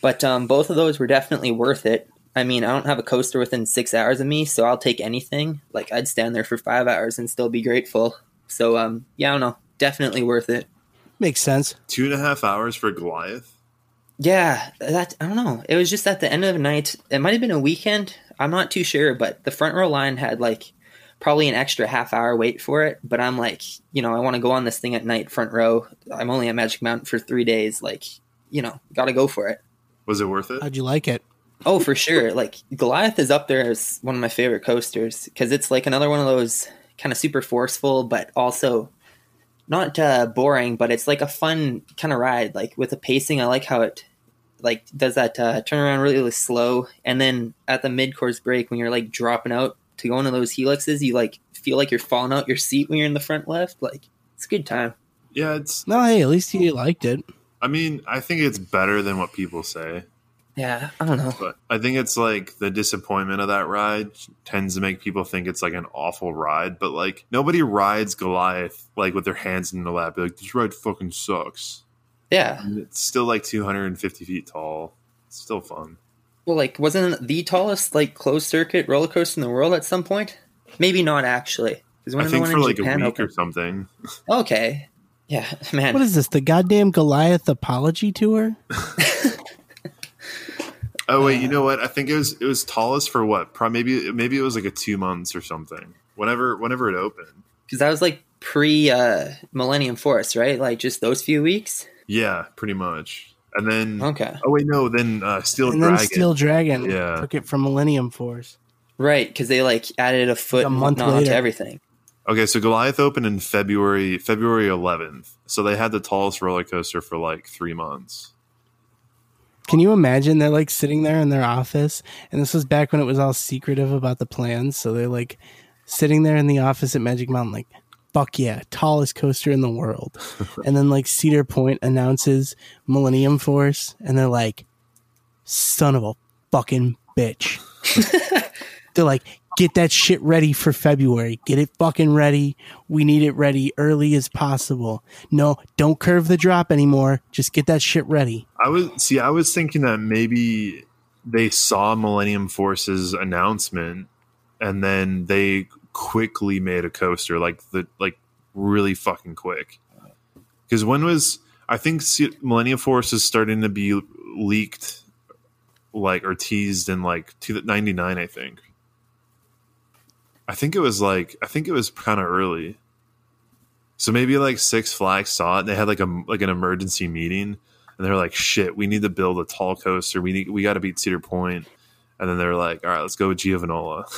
But um, both of those were definitely worth it. I mean, I don't have a coaster within six hours of me, so I'll take anything. Like, I'd stand there for five hours and still be grateful. So, um, yeah, I don't know. Definitely worth it. Makes sense. Two and a half hours for Goliath. Yeah, that I don't know. It was just at the end of the night. It might have been a weekend. I'm not too sure, but the front row line had like probably an extra half hour wait for it. But I'm like, you know, I want to go on this thing at night, front row. I'm only at Magic Mountain for three days. Like, you know, got to go for it. Was it worth it? How'd you like it? Oh, for sure. Like Goliath is up there as one of my favorite coasters because it's like another one of those kind of super forceful, but also not uh, boring. But it's like a fun kind of ride. Like with the pacing, I like how it like does that uh, turnaround really, really slow, and then at the mid course break when you're like dropping out to go into those helixes, you like feel like you're falling out your seat when you're in the front left. Like it's a good time. yeah, it's. No, hey, at least you liked it. I mean, I think it's better than what people say, Yeah, I don't know. but I think it's like the disappointment of that ride tends to make people think it's like an awful ride. But like nobody rides Goliath like with their hands in the lap. Be like this ride fucking sucks. Yeah. And it's still like 250 feet tall. It's still fun. Well, like, wasn't it the tallest like closed circuit roller coaster in the world at some point? Maybe not actually, because I when the think one for in like Japan a week or something. Okay, yeah, man. What is this? The goddamn Goliath apology tour? Oh wait, you know what? I think it was it was tallest for what? Probably maybe maybe it was like a two months or something. Whenever whenever it opened. Because that was like pre uh, Millennium Force, right? Like just those few weeks. Yeah, pretty much. And then Okay, oh wait, no, then uh, Steel and Dragon. then Steel Dragon Yeah. took it from Millennium Force. right? Because they like added a foot A month whatnot onto later. everything. Okay, so Goliath opened in February February 11th. So they had the tallest roller coaster for like three months. Can you imagine? They're like sitting there in their office, and this was back when it was all secretive about the plans. So they're like sitting there in the office at Magic Mountain, like, fuck yeah, tallest coaster in the world. and then like Cedar Point announces Millennium Force, and they're like, son of a fucking bitch. they're like, get that shit ready for February. Get it fucking ready. We need it ready early as possible. No, don't curve the drop anymore. Just get that shit ready. I was see, I was thinking that maybe they saw Millennium Force's announcement and then they quickly made a coaster like the like really fucking quick. Because when was I think Millennium Force is starting to be leaked like or teased in like 99 I think. I think it was like I think it was kind of early. So maybe like Six Flags saw it. And they had like a like an emergency meeting, and they're like, "Shit, we need to build a tall coaster. We need we got to beat Cedar Point." And then they're like, "All right, let's go with Giovanola."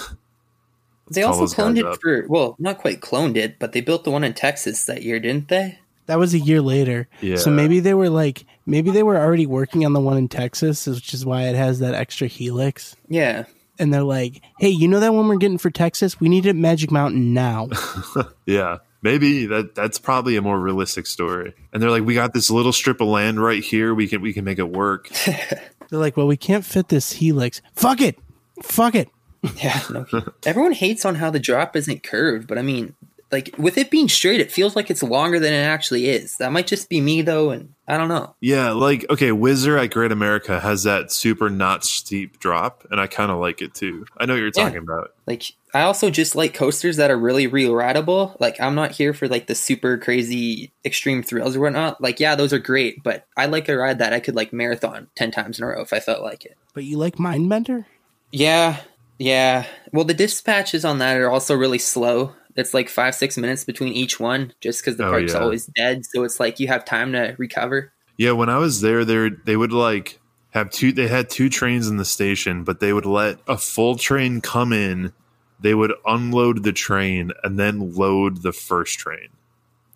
They also cloned it up. for well, not quite cloned it, but they built the one in Texas that year, didn't they? That was a year later. Yeah. So maybe they were like, maybe they were already working on the one in Texas, which is why it has that extra helix. Yeah. And they're like, hey, you know that one we're getting for Texas? We need it at Magic Mountain now. Yeah, maybe that that's probably a more realistic story. And they're like, "We got this little strip of land right here. We can we can make it work." they're like, well, we can't fit this helix. Fuck it. Fuck it. Yeah. No. Everyone hates on how the drop isn't curved, but I mean, like with it being straight, it feels like it's longer than it actually is. That might just be me though, and I don't know. Yeah, like okay, Whizzer at Great America has that super not steep drop, and I kind of like it too. I know what you're Yeah. talking about. Like I also just like coasters that are really real rideable. Like I'm not here for like the super crazy extreme thrills or whatnot. Like yeah, those are great, but I like a ride that I could like marathon ten times in a row if I felt like it. But you like Mindbender? Yeah, yeah. Well, the dispatches on that are also really slow. It's like five six minutes between each one, just because the Oh, park's yeah. always dead. So it's like you have time to recover. Yeah, when I was there, they they would like have two. They had two trains in the station, but they would let a full train come in. They would unload the train and then load the first train.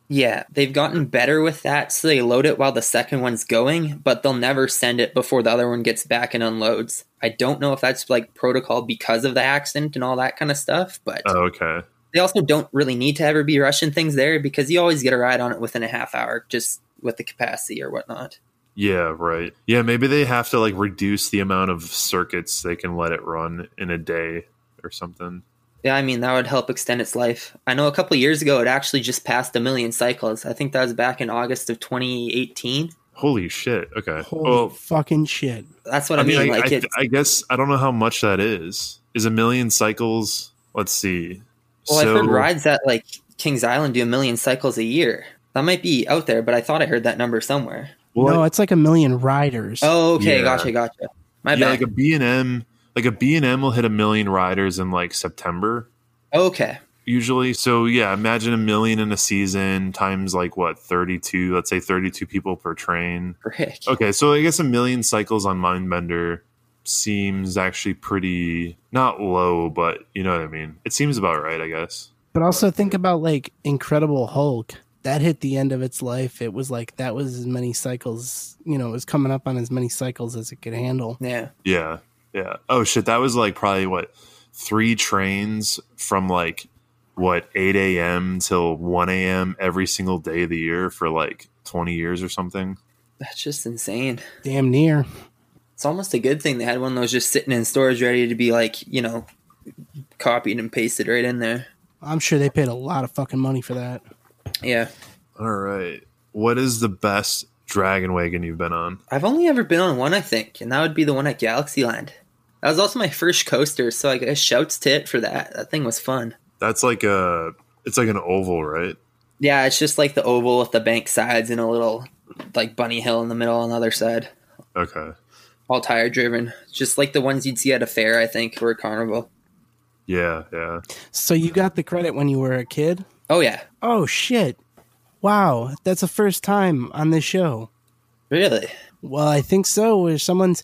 Yeah, they've gotten better with that, so they load it while the second one's going, but they'll never send it before the other one gets back and unloads. I don't know if that's like protocol because of the accident and all that kind of stuff, but Oh, okay. They also don't really need to ever be rushing things there because you always get a ride on it within a half hour just with the capacity or whatnot. Yeah, right. Yeah, maybe they have to like reduce the amount of circuits they can let it run in a day or something. Yeah, I mean that would help extend its life. I know a couple years ago it actually just passed a million cycles. I think that was back in August of 2018. Holy shit. Okay. Holy well, fucking shit. That's what I I, mean, mean. I, like I, it, I guess I don't know how much that is. Is a million cycles? Let's see. Well, so, I've heard rides at like Kings Island do a million cycles a year. That might be out there, but I thought I heard that number somewhere. well, no, it's like a million riders. Oh, okay, Yeah. gotcha, gotcha. My yeah, bad. like a B and M, like a B and M will hit a million riders in like September okay, usually. So yeah, imagine a million in a season times like what thirty two. Let's say thirty two people per train. frick. Okay, so I guess a million cycles on Mindbender seems actually pretty not low, but you know what I mean. It seems about right, I guess. But also think about like Incredible Hulk. That hit the end of its life. It was like that was as many cycles, you know, it was coming up on as many cycles as it could handle. Yeah, Yeah, yeah. Oh shit, that was like probably what three trains from like what eight a.m. till one a.m. every single day of the year for like twenty years or something. that's just insane. Damn near. It's almost a good thing they had one that was just sitting in storage, ready to be like you know copied and pasted right in there. I'm sure they paid a lot of fucking money for that. Yeah, All right, what is the best dragon wagon you've been on? I've only ever been on one, I think, and that would be the one at Galaxyland. That was also my first coaster, so I guess shouts to it for that. That thing was fun. That's like a it's like an oval, right? Yeah, it's just like the oval with the bank sides and a little like bunny hill in the middle on the other side. Okay. All tire driven. Just like the ones you'd see at a fair, I think, or a carnival. Yeah, yeah. So you got the credit when you were a kid? Oh yeah. Oh shit. Wow, that's the first time on this show. Really? Well, I think so. Where someone's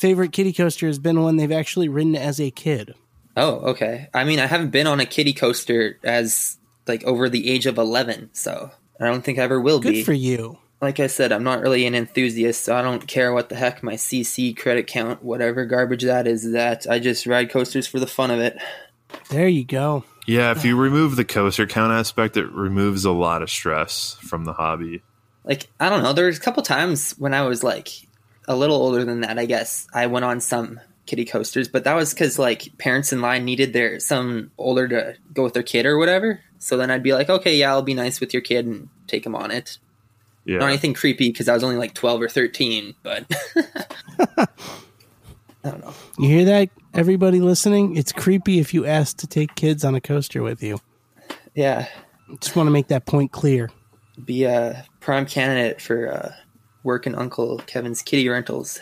favorite kiddie coaster has been one they've actually ridden as a kid. Oh, okay. I mean I haven't been on a kiddie coaster as like over the age of eleven, so I don't think I ever will Good be. for you. Like I said, I'm not really an enthusiast, so I don't care what the heck my CC credit count, whatever garbage that is, that I just ride coasters for the fun of it. There you go. Yeah, if you remove the coaster count aspect, it removes a lot of stress from the hobby. Like, I don't know, there was a couple times when I was like a little older than that, I guess, I went on some kiddie coasters, but that was because like parents in line needed their some older to go with their kid or whatever. So then I'd be like, okay, yeah, I'll be nice with your kid and take him on it. Yeah. Not anything creepy because I was only like 12 or 13, but I don't know. You hear that, everybody listening? It's creepy if you ask to take kids on a coaster with you. Yeah, Just want to make that point clear. be a prime candidate for uh, working Uncle Kevin's kitty rentals.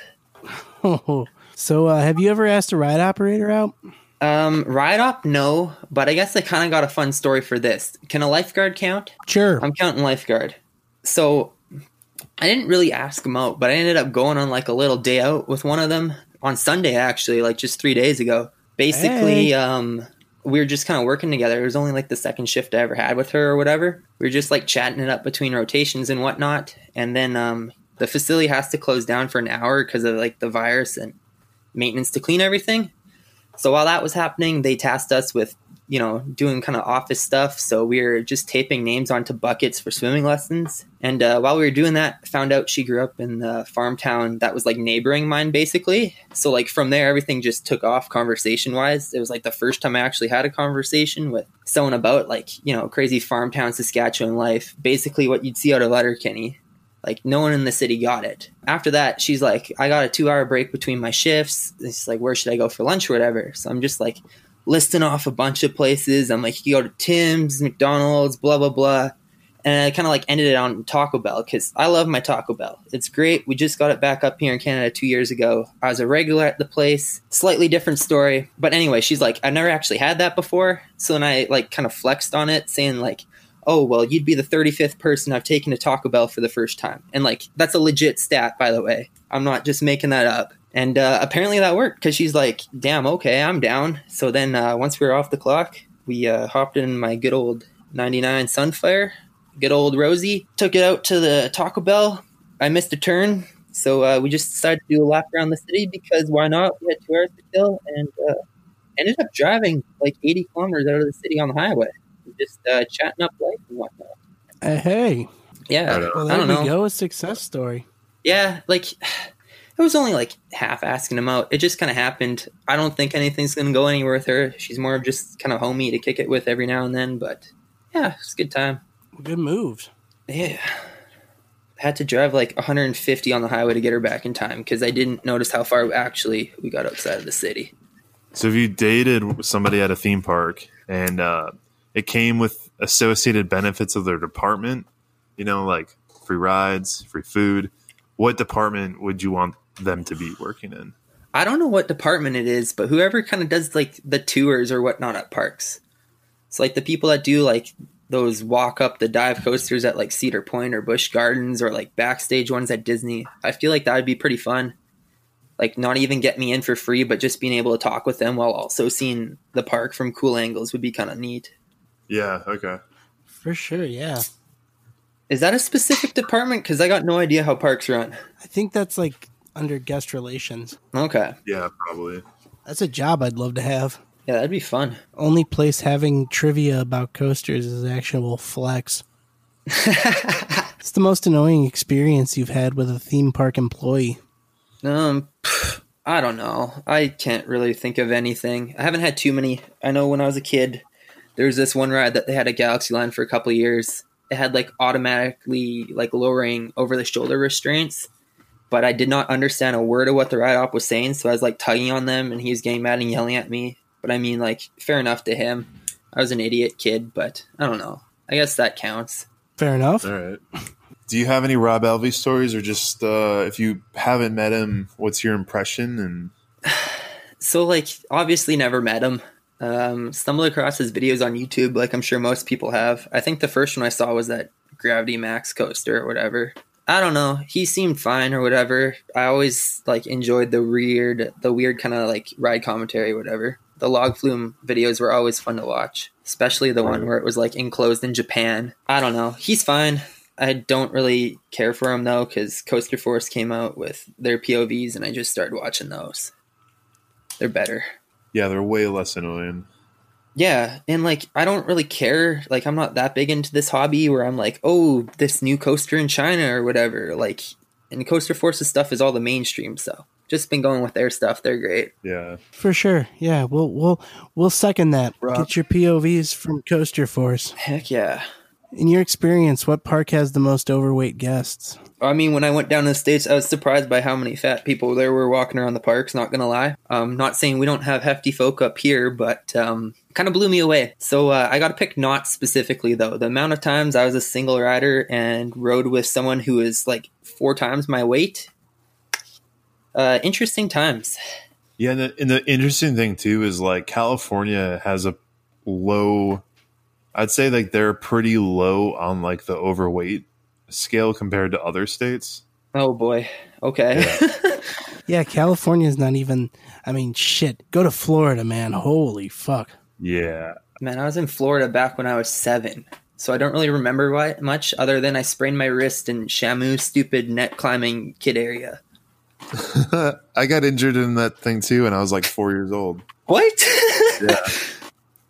Oh, So, uh, have you ever asked a ride operator out? Um, ride op, no, but I guess I kind of got a fun story for this. Can a lifeguard count? Sure. I'm counting lifeguard. So I didn't really ask them out, but I ended up going on like a little day out with one of them on Sunday, actually, like just three days ago. Basically, Hey. um, we were just kind of working together. It was only like the second shift I ever had with her or whatever. We were just like chatting it up between rotations and whatnot. And then um, the facility has to close down for an hour because of like the virus and maintenance to clean everything. So while that was happening, they tasked us with, you know, doing kind of office stuff. So we were just taping names onto buckets for swimming lessons. And uh, while we were doing that, found out she grew up in the farm town that was like neighboring mine, basically. So like from there, everything just took off conversation wise. It was like the first time I actually had a conversation with someone about like you know crazy farm town Saskatchewan life, basically what you'd see out of Letterkenny. Like no one in the city got it. After that, she's like, I got a two hour break between my shifts. It's like, where should I go for lunch or whatever? So I'm just like listing off a bunch of places. I'm like, you go to Tim's, McDonald's, blah blah blah. And I kind of like ended it on Taco Bell because I love my Taco Bell. It's great. We just got it back up here in Canada two years ago. I was a regular at the place. Slightly different story. But anyway, she's like, I've never actually had that before. So then I like kind of flexed on it, saying like, oh well you'd be the 35th person i've taken to taco bell for the first time and like that's a legit stat by the way i'm not just making that up and uh, apparently that worked because she's like damn okay i'm down so then uh, once we were off the clock we uh, hopped in my good old 99 sunfire good old rosie took it out to the taco bell i missed a turn so uh, we just decided to do a lap around the city because why not we had two hours to kill and uh, ended up driving like 80 kilometers out of the city on the highway just uh, chatting up life and whatnot. Uh, hey, Yeah, Right on. well, I there don't we know. go. A success story. Yeah, like it was only like half asking him out. It just kind of happened. I don't think anything's gonna go anywhere with her. She's more of just kind of homey to kick it with every now and then. But yeah, it's a good time. Good moves. Yeah. Had to drive like 150 on the highway to get her back in time because I didn't notice how far actually we got outside of the city. So if you dated somebody at a theme park and uh, it came with associated benefits of their department, you know, like free rides, free food, what department would you want them to be working in? I don't know what department it is, but whoever kind of does like the tours or whatnot at parks. It's like the people that do like those walk up the dive coasters at like Cedar Point or Busch Gardens or like backstage ones at Disney. I feel like that would be pretty fun. Like not even get me in for free, but just being able to talk with them while also seeing the park from cool angles would be kind of neat. Yeah, okay. For sure, yeah. Is that a specific department? Because I got no idea how parks run. I think that's like under guest relations. Okay, Yeah, probably. That's a job I'd love to have. yeah, that'd be fun. Only place having trivia about coasters is actual flex. It's the most annoying experience you've had with a theme park employee. Um, I don't know. I can't really think of anything. I haven't had too many. I know when I was a kid, there was this one ride that they had at Galaxyland for a couple of years. It had like automatically like lowering over the shoulder restraints, but I did not understand a word of what the ride op was saying. So I was like tugging on them, and he was getting mad and yelling at me. But I mean, like, fair enough to him. I was an idiot kid, but I don't know. I guess that counts. Fair enough. All right. Do you have any Rob Alvey stories, or just uh, if you haven't met him, what's your impression? And So like obviously never met him. Um, stumbled across his videos on YouTube, like I'm sure most people have. I think the first one I saw was that Gravity Max coaster or whatever. I don't know. He seemed fine or whatever. I always like enjoyed the weird, the weird kind of like ride commentary, or whatever. The log flume videos were always fun to watch, especially the one where it was like enclosed in Japan. I don't know. He's fine. I don't really care for him though, because Coaster Force came out with their POVs, and I just started watching those. They're better. Yeah, they're way less annoying. Yeah, and like I don't really care. Like I'm not that big into this hobby where I'm like, oh, this new coaster in China or whatever. Like, and Coaster Forces stuff is all the mainstream. So just been going with their stuff. They're great. Yeah. For sure. Yeah, we'll we'll we'll second that. Rob. Get your POVs from Coaster Force. Heck yeah. In your experience, what park has the most overweight guests? I mean, when I went down to the states, I was surprised by how many fat people there were walking around the parks. Not gonna lie. Um, not saying we don't have hefty folk up here, but um, kind of blew me away. So uh, I got to pick not specifically though. The amount of times I was a single rider and rode with someone who is like four times my weight. Uh, interesting times. Yeah, and the, and the interesting thing too is like California has a low. I'd say like they're pretty low on like the overweight scale compared to other states. Oh boy. Okay. Yeah, California's not even. I mean, shit. Go to Florida, man. Holy fuck. Yeah, Man, I was in Florida back when I was seven, so I don't really remember why, much other than I sprained my wrist in Shamu stupid net climbing kid area. I got injured in that thing too, and I was like four years old. What? Yeah,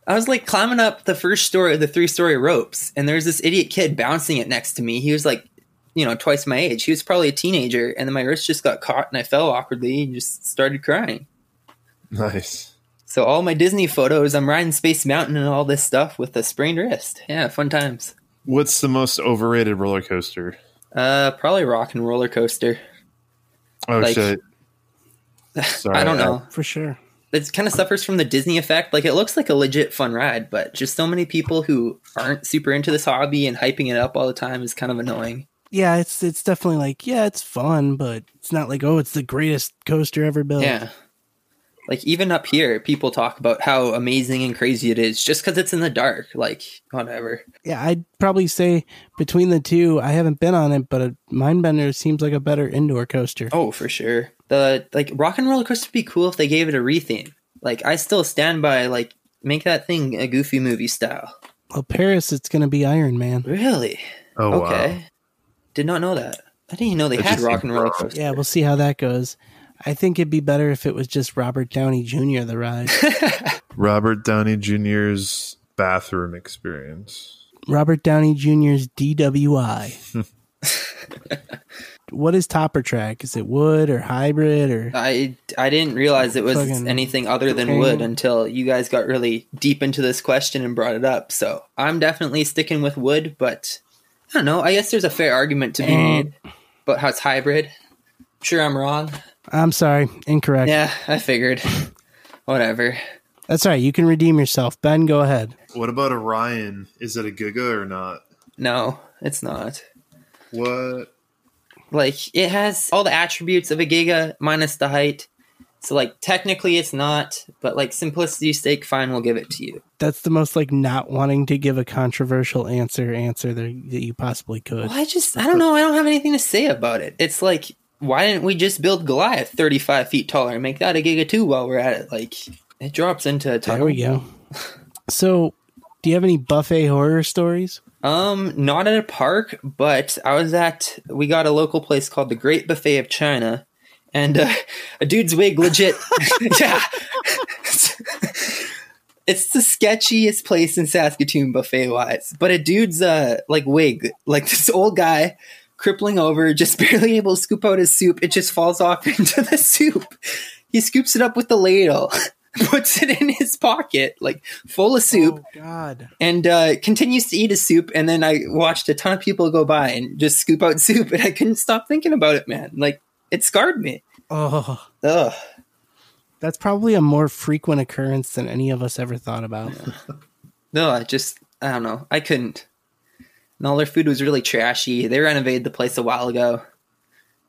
I was like climbing up the first story of the three story ropes, and there was this idiot kid bouncing it next to me. He was like, you know, twice my age. He was probably a teenager, and then my wrist just got caught, and I fell awkwardly and just started crying. nice. So all my Disney photos, I'm riding Space Mountain and all this stuff with a sprained wrist. Yeah, fun times. What's the most overrated roller coaster? Uh, probably Rock and Roller Coaster. Oh Like- shit! Sorry, I don't know. For sure. It kind of suffers from the Disney effect. Like it looks like a legit fun ride, but just so many people who aren't super into this hobby and hyping it up all the time is kind of annoying. Yeah, it's it's definitely like yeah, it's fun, but it's not like oh, it's the greatest coaster ever built. Yeah. Like even up here, people talk about how amazing and crazy it is just because it's in the dark. Like whatever. Yeah, I'd probably say between the two, I haven't been on it, but a Mindbender seems like a better indoor coaster. Oh, for sure. The like Rock and Roller Coaster would be cool if they gave it a retheme. Like I still stand by like make that thing a Goofy movie style. Well, Paris, it's going to be Iron Man. Really? Oh okay. wow! Did not know that. I didn't even know they That had Rock and Roller. Coaster. Yeah, we'll see how that goes. I think it'd be better if it was just Robert Downey Jr. the ride. Robert Downey Jr.'s bathroom experience. Robert Downey Jr.'s DWI. what is topper track? Is it wood or hybrid or I I didn't realize it was anything other than propane. wood until you guys got really deep into this question and brought it up. So I'm definitely sticking with wood, but I don't know. I guess there's a fair argument to be eh. made. But how it's hybrid? Sure, I'm wrong. I'm sorry, incorrect. Yeah, I figured. Whatever. That's all right. You can redeem yourself. Ben, go ahead. What about Orion? Is it a Giga or not? No, it's not. What? Like it has all the attributes of a Giga minus the height. So like technically it's not, but like simplicity's sake, fine, we'll give it to you. That's the most like not wanting to give a controversial answer answer that, that you possibly could. Well, I just, I don't know. I don't have anything to say about it. It's like, why didn't we just build Goliath 35 feet taller and make that a Giga 2 while we're at it? Like, it drops into a There we go. So, do you have any buffet horror stories? Um, not at a park, but I was at, we got a local place called the Great Buffet of China, and uh, a dude's wig legit, yeah. it's the sketchiest place in Saskatoon buffet wise, but a dude's uh like wig, like this old guy crippling over, just barely able to scoop out his soup. It just falls off into the soup. He scoops it up with the ladle, puts it in his pocket, like full of soup Oh God! and uh, continues to eat his soup. And then I watched a ton of people go by and just scoop out soup, and I couldn't stop thinking about it, man. Like it scarred me. Oh, Ugh. that's probably a more frequent occurrence than any of us ever thought about. No, I just I don't know. I couldn't. And all their food was really trashy. They renovated the place a while ago.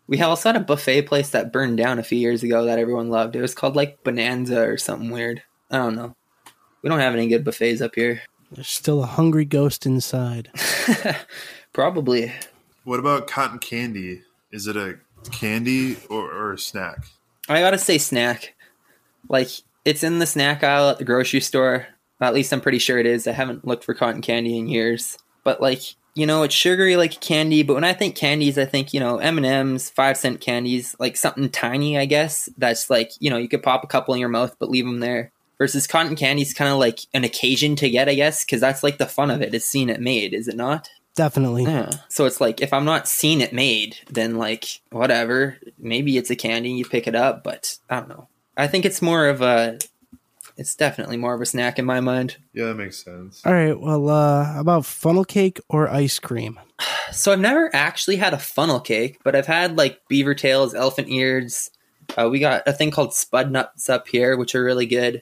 We also had a buffet place that burned down a few years ago that everyone loved. It was called like Bonanza or something weird. I don't know. We don't have any good buffets up here. There's still a hungry ghost inside. Probably. What about cotton candy? Is it a candy or, or a snack? I gotta say snack. Like it's in the snack aisle at the grocery store. At least I'm pretty sure it is. I haven't looked for cotton candy in years. But like you know, it's sugary like candy. But when I think candies, I think you know M and M's, five cent candies, like something tiny. I guess that's like you know you could pop a couple in your mouth, but leave them there. Versus cotton candy is kind of like an occasion to get, I guess, because that's like the fun of it is seeing it made, is it not? Definitely. Yeah. So it's like if I'm not seeing it made, then like whatever. Maybe it's a candy, you pick it up, but I don't know. I think it's more of a. It's definitely more of a snack in my mind. Yeah, that makes sense. All right. Well, uh, how about funnel cake or ice cream? So I've never actually had a funnel cake, but I've had like beaver tails, elephant ears. Uh, we got a thing called spud nuts up here, which are really good.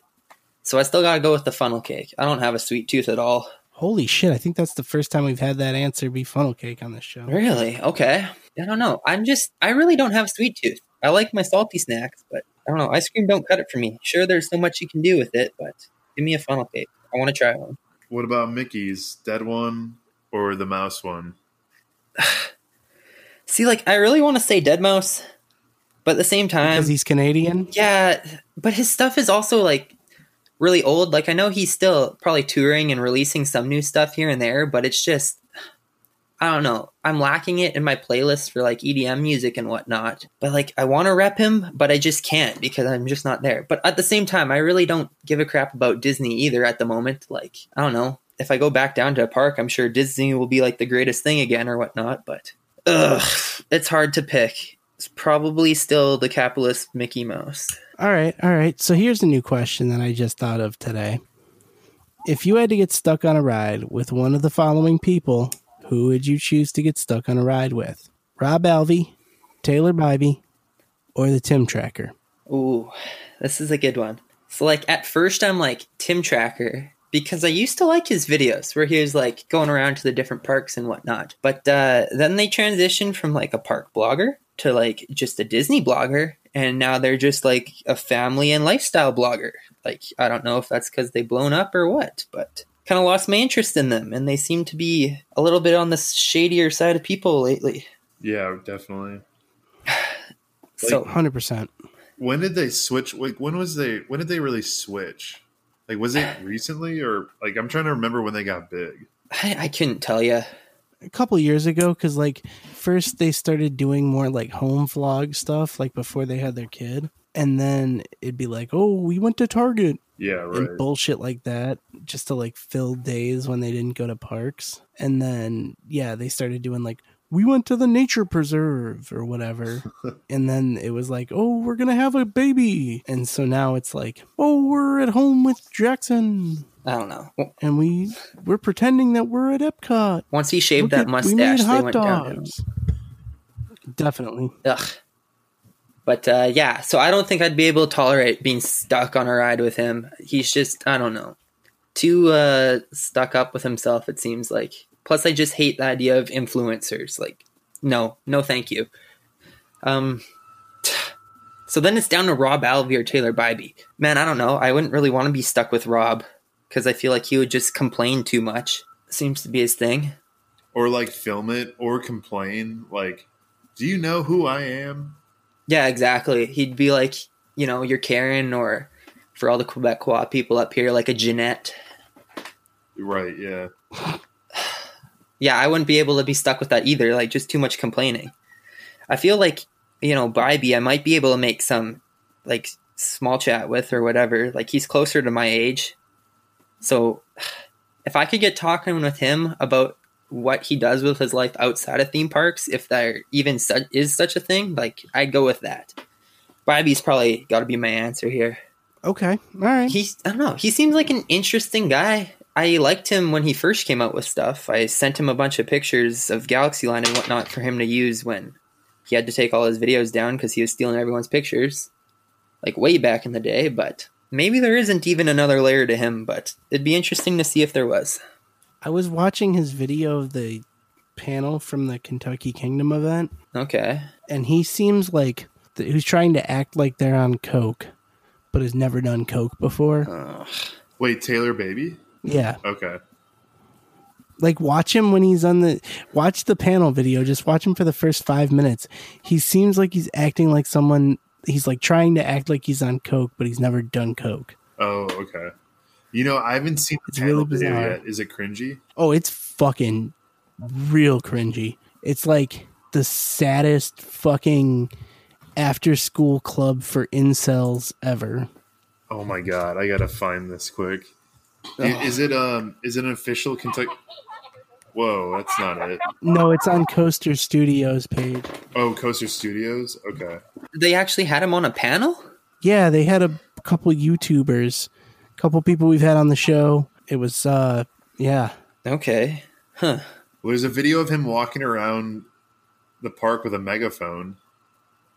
So I still gotta go with the funnel cake. I don't have a sweet tooth at all. Holy shit! I think that's the first time we've had that answer be funnel cake on this show. Really? Okay. I don't know. I'm just. I really don't have a sweet tooth. I like my salty snacks, but I don't know. Ice cream don't cut it for me. Sure, there's so much you can do with it, but give me a funnel cake. I want to try one. What about Mickey's dead one or the mouse one? See, like, I really want to say deadmau5, but at the same time, Because he's Canadian. yeah, but his stuff is also like really old. Like, I know he's still probably touring and releasing some new stuff here and there, but it's just, I don't know. I'm lacking it in my playlist for like EDM music and whatnot. But like, I want to rep him, but I just can't because I'm just not there. But at the same time, I really don't give a crap about Disney either at the moment. Like, I don't know. If I go back down to a park, I'm sure Disney will be like the greatest thing again or whatnot. But ugh, it's hard to pick. It's probably still the capitalist Mickey Mouse. All right, all right. So here's a new question that I just thought of today. If you had to get stuck on a ride with one of the following people, who would you choose to get stuck on a ride with? Rob Alvey, Taylor Bybee, or the Tim Tracker? Ooh, this is a good one. So, like, at first, I'm like Tim Tracker because I used to like his videos where he was like going around to the different parks and whatnot. But uh, then they transitioned from like a park blogger to like just a Disney blogger, and now they're just like a family and lifestyle blogger. Like, I don't know if that's because they've blown up or what, but kind of lost my interest in them, and they seem to be a little bit on the shadier side of people lately. Yeah, definitely. So, 100%. When did they switch? Like, when was they? When did they really switch? Like, was it recently or like? I'm trying to remember when they got big. I, I couldn't tell you. A couple years ago, because like first they started doing more like home vlog stuff, like before they had their kid. And then it'd be like, oh, we went to Target Yeah, right. and bullshit like that just to like fill days when they didn't go to parks. And then yeah, they started doing like we went to the nature preserve or whatever. and then it was like, "Oh, we're going to have a baby." And so now it's like, "Oh, we're at home with Jackson." I don't know. And we we're pretending that we're at Epcot. Once he shaved Look that at- we made mustache, they hot went downhill. dogs. Definitely. Ugh. But uh, yeah, so I don't think I'd be able to tolerate being stuck on a ride with him. He's just, I don't know, too uh, stuck up with himself, it seems like. Plus, I just hate the idea of influencers. Like, no, no, thank you. Um, so then it's down to Rob Alvey or Taylor Bybee. Man, I don't know. I wouldn't really want to be stuck with Rob because I feel like he would just complain too much. Seems to be his thing. or like film it or complain. Like, do you know who I am? Yeah, exactly. He'd be like, you know, you're Karen, or for all the Quebecois people up here, like a Jeanette. Right. Yeah. Yeah, I wouldn't be able to be stuck with that either. Like, just too much complaining. I feel like, you know, Bybee, I might be able to make some, like, small chat with or whatever. Like, he's closer to my age. So, if I could get talking with him about what he does with his life outside of theme parks, if there even su- is such a thing, like, I'd go with that. Bybee's probably got to be my answer here. Okay. All right. He's I don't know. He seems like an interesting guy. I liked him when he first came out with stuff. I sent him a bunch of pictures of Galaxyland and whatnot for him to use when he had to take all his videos down because he was stealing everyone's pictures, like way back in the day. But maybe there isn't even another layer to him. But it'd be interesting to see if there was. I was watching his video of the panel from the Kentucky Kingdom event, Okay. and he seems like th- who's trying to act like they're on coke, but has never done coke before. Ugh. Wait, Taylor Bybee. Yeah, Okay. like watch him when he's on the watch the panel video. Just watch him for the first five minutes. He seems like he's acting like someone. He's like trying to act like he's on coke, but he's never done coke. Oh, okay. You know, I haven't seen the It's really video bizarre. yet. Is it cringy? Oh, it's fucking real cringy. It's like the saddest fucking after school club for incels ever. Oh my god, I gotta find this quick. I- Is it um? Is it an official Kentucky? Whoa, that's not it. No, it's on Coaster Studios page. Oh, Coaster Studios. Okay. They actually had him on a panel. Yeah, they had a couple YouTubers, a couple people we've had on the show. It was uh yeah. Okay. Huh. Well, there's a video of him walking around the park with a megaphone.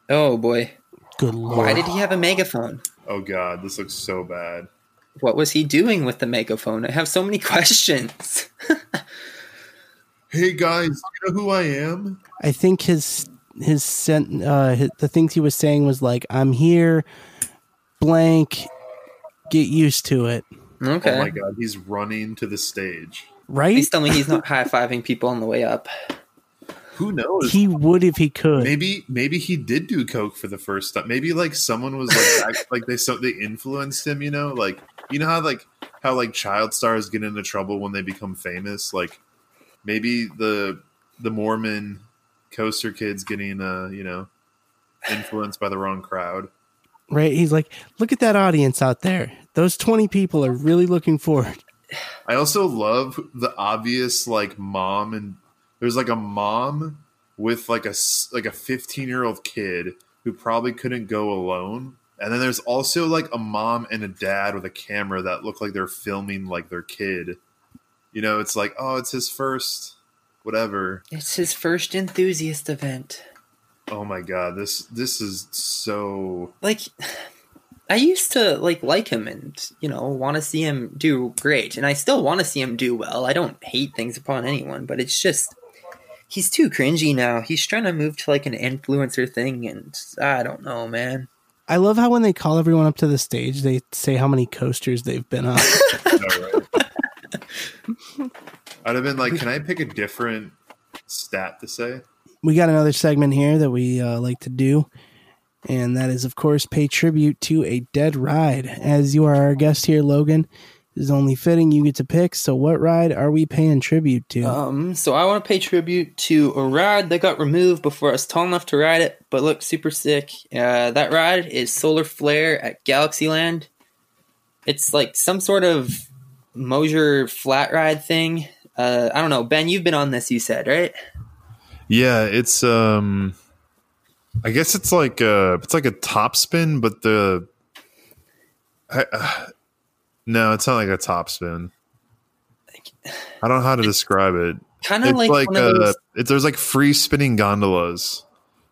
Oh boy. Good lord. Why did he have a megaphone? Oh god, this looks so bad. What was he doing with the megaphone? I have so many questions. Hey guys, you know who I am? I think his his sent uh his, the things he was saying was like I'm here blank. Get used to it. Okay. Oh my god, he's running to the stage. Right? Please tell me he's not high fiving people on the way up. Who knows? He would if he could. maybe maybe he did do coke for the first time. Maybe like someone was like act- like they so they influenced him. You know, like you know how like how like child stars get into trouble when they become famous. Like maybe the the Mormon coaster kids getting uh you know influenced by the wrong crowd. Right? He's like, look at that audience out there. Those 20 people are really looking forward. I also love the obvious like mom and there's like a mom with like a s- like a 15 year old kid who probably couldn't go alone and then there's also like a mom and a dad with a camera that look like they're filming like their kid you know it's like oh it's his first whatever It's his first enthusiast event. Oh my god this this is so Like, I used to like like him and you know want to see him do great, and I still want to see him do well. I don't hate things upon anyone, but it's just he's too cringy now. He's trying to move to like an influencer thing, and I don't know, man. I love how when they call everyone up to the stage, they say how many coasters they've been on. i'd have been like can i pick a different stat to say we got another segment here that we uh, like to do, and that is, of course, pay tribute to a dead ride. As you are our guest here, Logan, is only fitting you get to pick. So, what ride are we paying tribute to? Um, so I want to pay tribute to a ride that got removed before I was tall enough to ride it, but looked super sick. Uh, that ride is Solar Flare at Galaxyland. It's like some sort of Mosier flat ride thing. Uh, I don't know. Ben, you've been on this, you said, right? Yeah, it's um I guess it's like uh it's like a top spin, but the I, uh, no, it's not like a top spin. I don't know how to describe it. Kind of like, like, of uh those. it, there's like free spinning gondolas,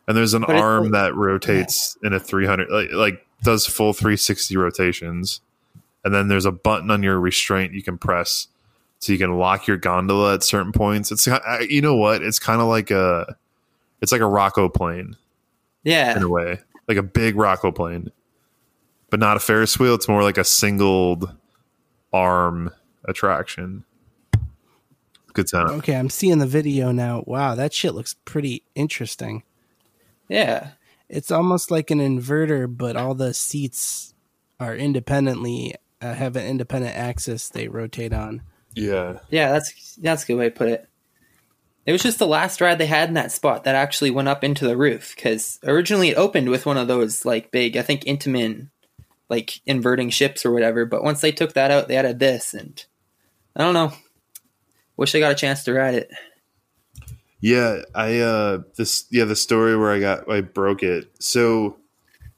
and there's an But arm like- that rotates in a 300 like like does full 360 rotations, and then there's a button on your restraint you can press so you can lock your gondola at certain points. It's you know what? It's kind of like a it's like a Rock-O-Plane Yeah. in a way, like a big Rock-O-Plane, but not a Ferris wheel. It's more like a singled arm attraction. Good time. okay, I'm seeing the video now. Wow, that shit looks pretty interesting. Yeah. It's almost like an inverter, but all the seats are independently uh, have an independent axis they rotate on. Yeah. Yeah, that's that's a good way to put it. It was just the last ride they had in that spot that actually went up into the roof because originally it opened with one of those like big, I think Intamin, like inverting ships or whatever. But once they took that out, they added this, and I don't know. Wish I got a chance to ride it. Yeah, I uh this yeah, the story where I got I broke it. So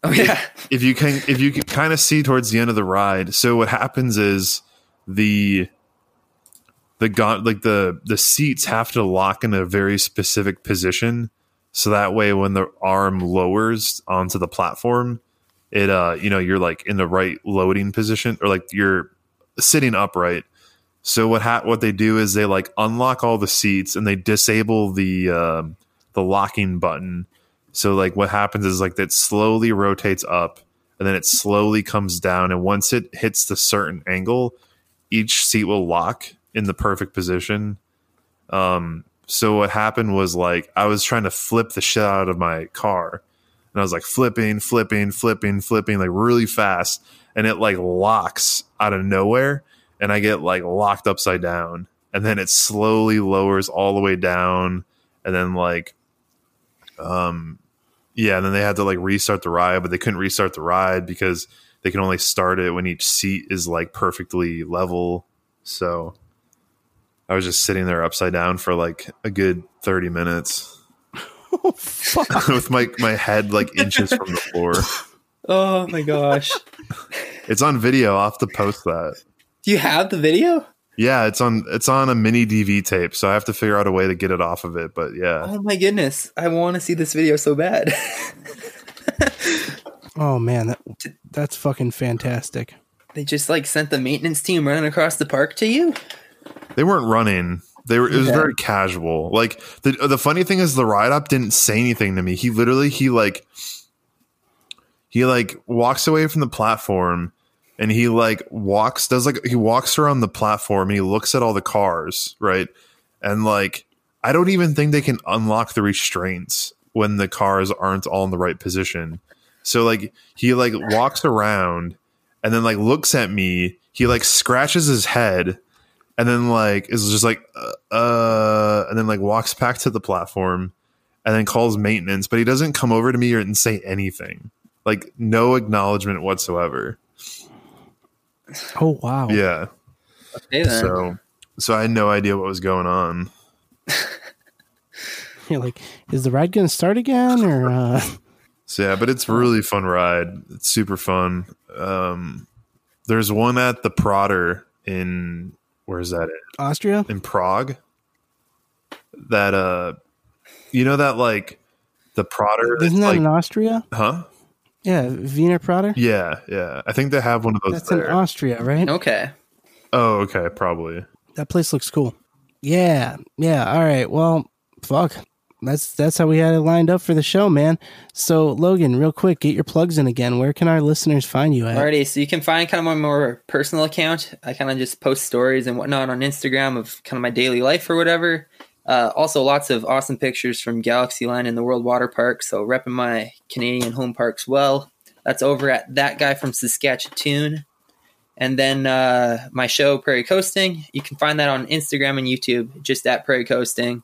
Oh yeah, if you can if you can kind of see towards the end of the ride, so what happens is the the gon like the the seats have to lock in a very specific position. So that way when the arm lowers onto the platform it uh you know you're like in the right loading position or like you're sitting upright. So what ha- what they do is they like unlock all the seats and they disable the um the locking button. So like what happens is like that slowly rotates up and then it slowly comes down. And once it hits the certain angle each seat will lock in the perfect position um so what happened was like i was trying to flip the shit out of my car and i was like flipping flipping flipping flipping like really fast and it like locks out of nowhere and i get like locked upside down and then it slowly lowers all the way down and then like um yeah, and then they had to like restart the ride, but they couldn't restart the ride because they can only start it when each seat is like perfectly level. So I was just sitting there upside down for like a good 30 minutes Oh, fuck. with my my head like inches from the floor. Oh my gosh. It's on video. I'll have to post that. Do you have the video? Yeah, it's on it's on a mini DV tape, so I have to figure out a way to get it off of it. But yeah. Oh my goodness. I want to see this video so bad. Oh man, that that's fucking fantastic. they just like sent the maintenance team running across the park to you? They weren't running. They were. It was Yeah. very casual. Like the the funny thing is, the ride up didn't say anything to me. He literally he like he like walks away from the platform and he like walks does like he walks around the platform and he looks at all the cars right and like i don't even think they can unlock the restraints when the cars aren't all in the right position so like he like walks around and then like looks at me he like scratches his head and then like is just like uh, uh and then like walks back to the platform and then calls maintenance but he doesn't come over to me or and say anything. Like no acknowledgement whatsoever. Oh wow. yeah. Okay, then. so so i had no idea what was going on. You're like, is the ride gonna start again or uh? So yeah but it's a really fun ride. It's super fun. Um there's one at the Prater in where's that at? Austria? in Prague that uh you know that like the Prater Isn't that like, in Austria? huh Yeah, Wiener Prater. yeah yeah I think they have one of those That's in. Austria, right? okay. oh okay probably That place looks cool. Yeah, yeah. All right. Well, fuck. That's that's how we had it lined up for the show, man. So Logan, real quick, get your plugs in again. Where can our listeners find you at? Alrighty, so you can find kind of my more personal account. I kind of just post stories and whatnot on Instagram of kind of my daily life or whatever. Uh, also, lots of awesome pictures from Galaxyland and the World Water Park. So, repping my Canadian home parks well. That's over at that guy from Saskatchewan. And then uh, my show, Prairie Coasting, you can find that on Instagram and YouTube, just at Prairie Coasting.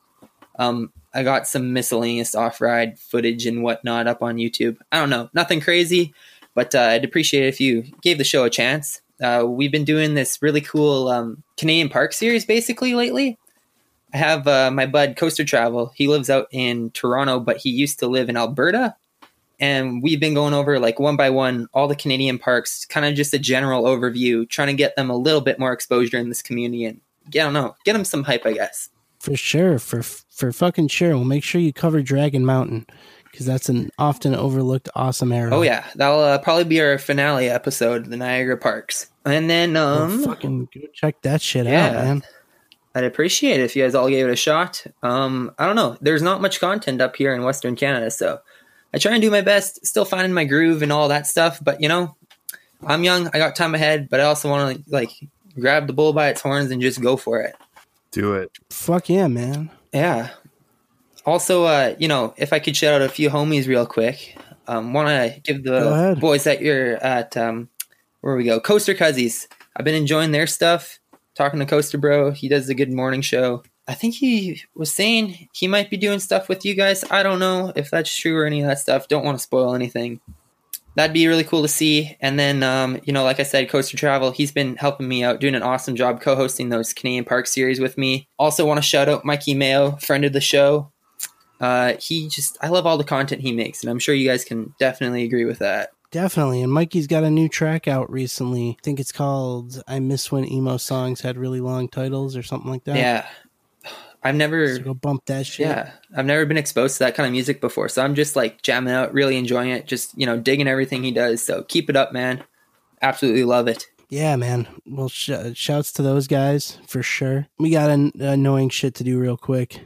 Um, I got some miscellaneous off ride footage and whatnot up on YouTube. I don't know, nothing crazy, but uh, I'd appreciate it if you gave the show a chance. Uh, we've been doing this really cool um, Canadian park series basically lately. I have uh, my bud Coaster Travel. He lives out in Toronto, but he used to live in Alberta. And we've been going over like one by one all the Canadian parks, kind of just a general overview, trying to get them a little bit more exposure in this community and I don't know, get them some hype, I guess. For sure, for for fucking sure. We'll make sure you cover Dragon Mountain because that's an often overlooked awesome area. Oh yeah, that'll uh, probably be our finale episode, the Niagara Parks. And then Well, um, fucking go check that shit Yeah. out, man. I'd appreciate it if you guys all gave it a shot. Um, I don't know. There's not much content up here in Western Canada, so I try and do my best, still finding my groove and all that stuff. But you know, I'm young. I got time ahead, but I also want to like grab the bull by its horns and just go for it. Do it Fuck yeah, man. Yeah. Also, uh, you know, if I could shout out a few homies real quick, um, want to give the boys that you're at, um, where we go, Coaster Cuzzies. I've been enjoying their stuff. Talking to Coaster Bro, he does a good morning show. I think he was saying he might be doing stuff with you guys. I don't know if that's true or any of that stuff. Don't want to spoil anything. That'd be really cool to see. And then, um, you know, like I said, Coaster Travel, he's been helping me out, doing an awesome job co hosting those Canadian Park series with me. Also, want to shout out Mikey Mayo, friend of the show. Uh, he just, I love all the content he makes, and I'm sure you guys can definitely agree with that. Definitely. And Mikey's got a new track out recently. I think it's called I Miss When Emo Songs Had Really Long Titles or something like that. Yeah. I've never, So go bump that shit. yeah, I've never been exposed to that kind of music before. So I'm just like jamming out, really enjoying it, just, you know, digging everything he does. So keep it up, man. Absolutely love it. Yeah, man. Well, sh- shouts to those guys for sure. We got an annoying shit to do real quick,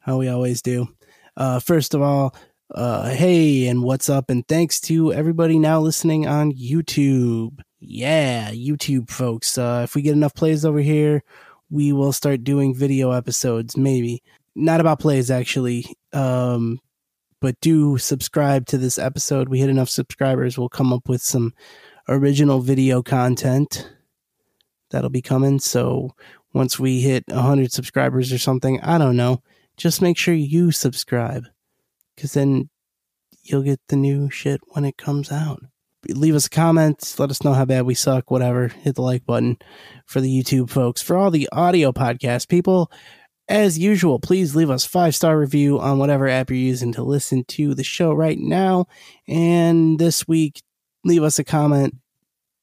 how we always do. Uh, first of all, uh, hey, and what's up? And thanks to everybody now listening on YouTube. Yeah, YouTube folks. Uh, if we get enough plays over here, we will start doing video episodes. Maybe not about plays actually. Um, but do subscribe to this episode. We hit enough subscribers, we'll come up with some original video content that'll be coming. So once we hit 100 subscribers or something, I don't know, just make sure you subscribe because then you'll get the new shit when it comes out. Leave us a comment, let us know how bad we suck, whatever. Hit the like button for the YouTube folks. For all the audio podcast people, as usual, please leave us five star review on whatever app you're using to listen to the show right now. And this week, leave us a comment.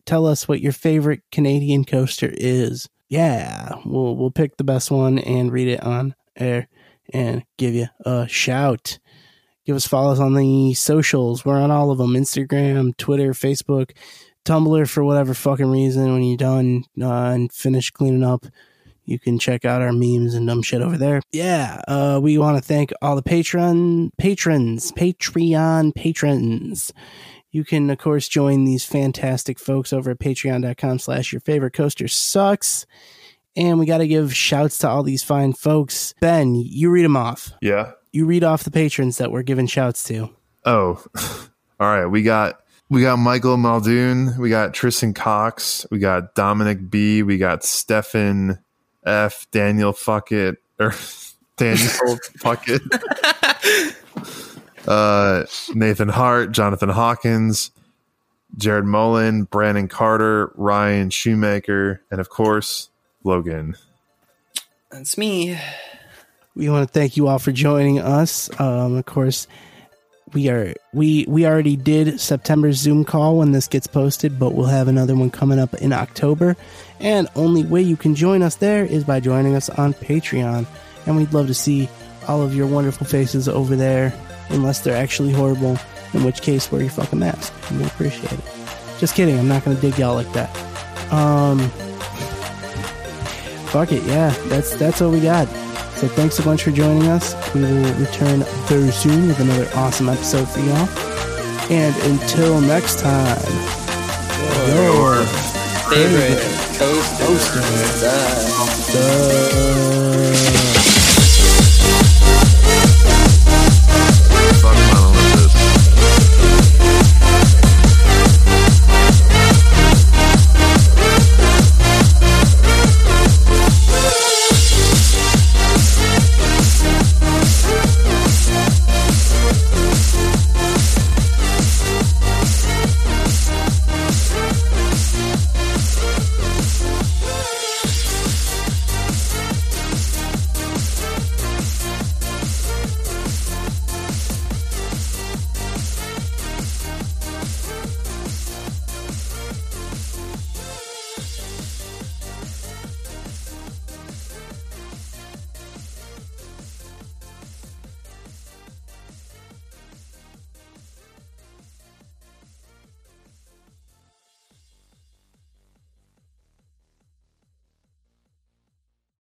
Tell us what your favorite Canadian coaster is. Yeah, we'll we'll pick the best one and read it on air and give you a shout. Give us follows on the socials. We're on all of them: Instagram, Twitter, Facebook, Tumblr. For whatever fucking reason, when you're done uh, and finish cleaning up, you can check out our memes and dumb shit over there. Yeah, uh, we want to thank all the Patreon patrons, Patreon patrons. You can, of course, join these fantastic folks over at patreon.com slash your favorite coaster sucks. And we got to give shouts to all these fine folks. Ben, you read them off. Yeah. You read off the patrons that we're giving shouts to. Oh, all right. We got we got Michael Muldoon. We got Tristan Cox. We got Dominic B. We got Stefan F. Daniel Fuckett or Daniel Fuckett. uh, Nathan Hart, Jonathan Hawkins, Jared Mullen, Brandon Carter, Ryan Shoemaker, and of course Logan. That's me. We want to thank you all for joining us. Um, of course, we are we we already did September's Zoom call when this gets posted, but we'll have another one coming up in October. And only way you can join us there is by joining us on Patreon. And we'd love to see all of your wonderful faces over there, unless they're actually horrible, in which case wear your fucking mask. We appreciate it. Just kidding, I'm not gonna dig y'all like that. Um fuck it, yeah, that's that's all we got. So thanks a bunch for joining us. We will return very soon with another awesome episode for y'all. And until next time, your Favorite coaster. Coaster. sucks. sucks.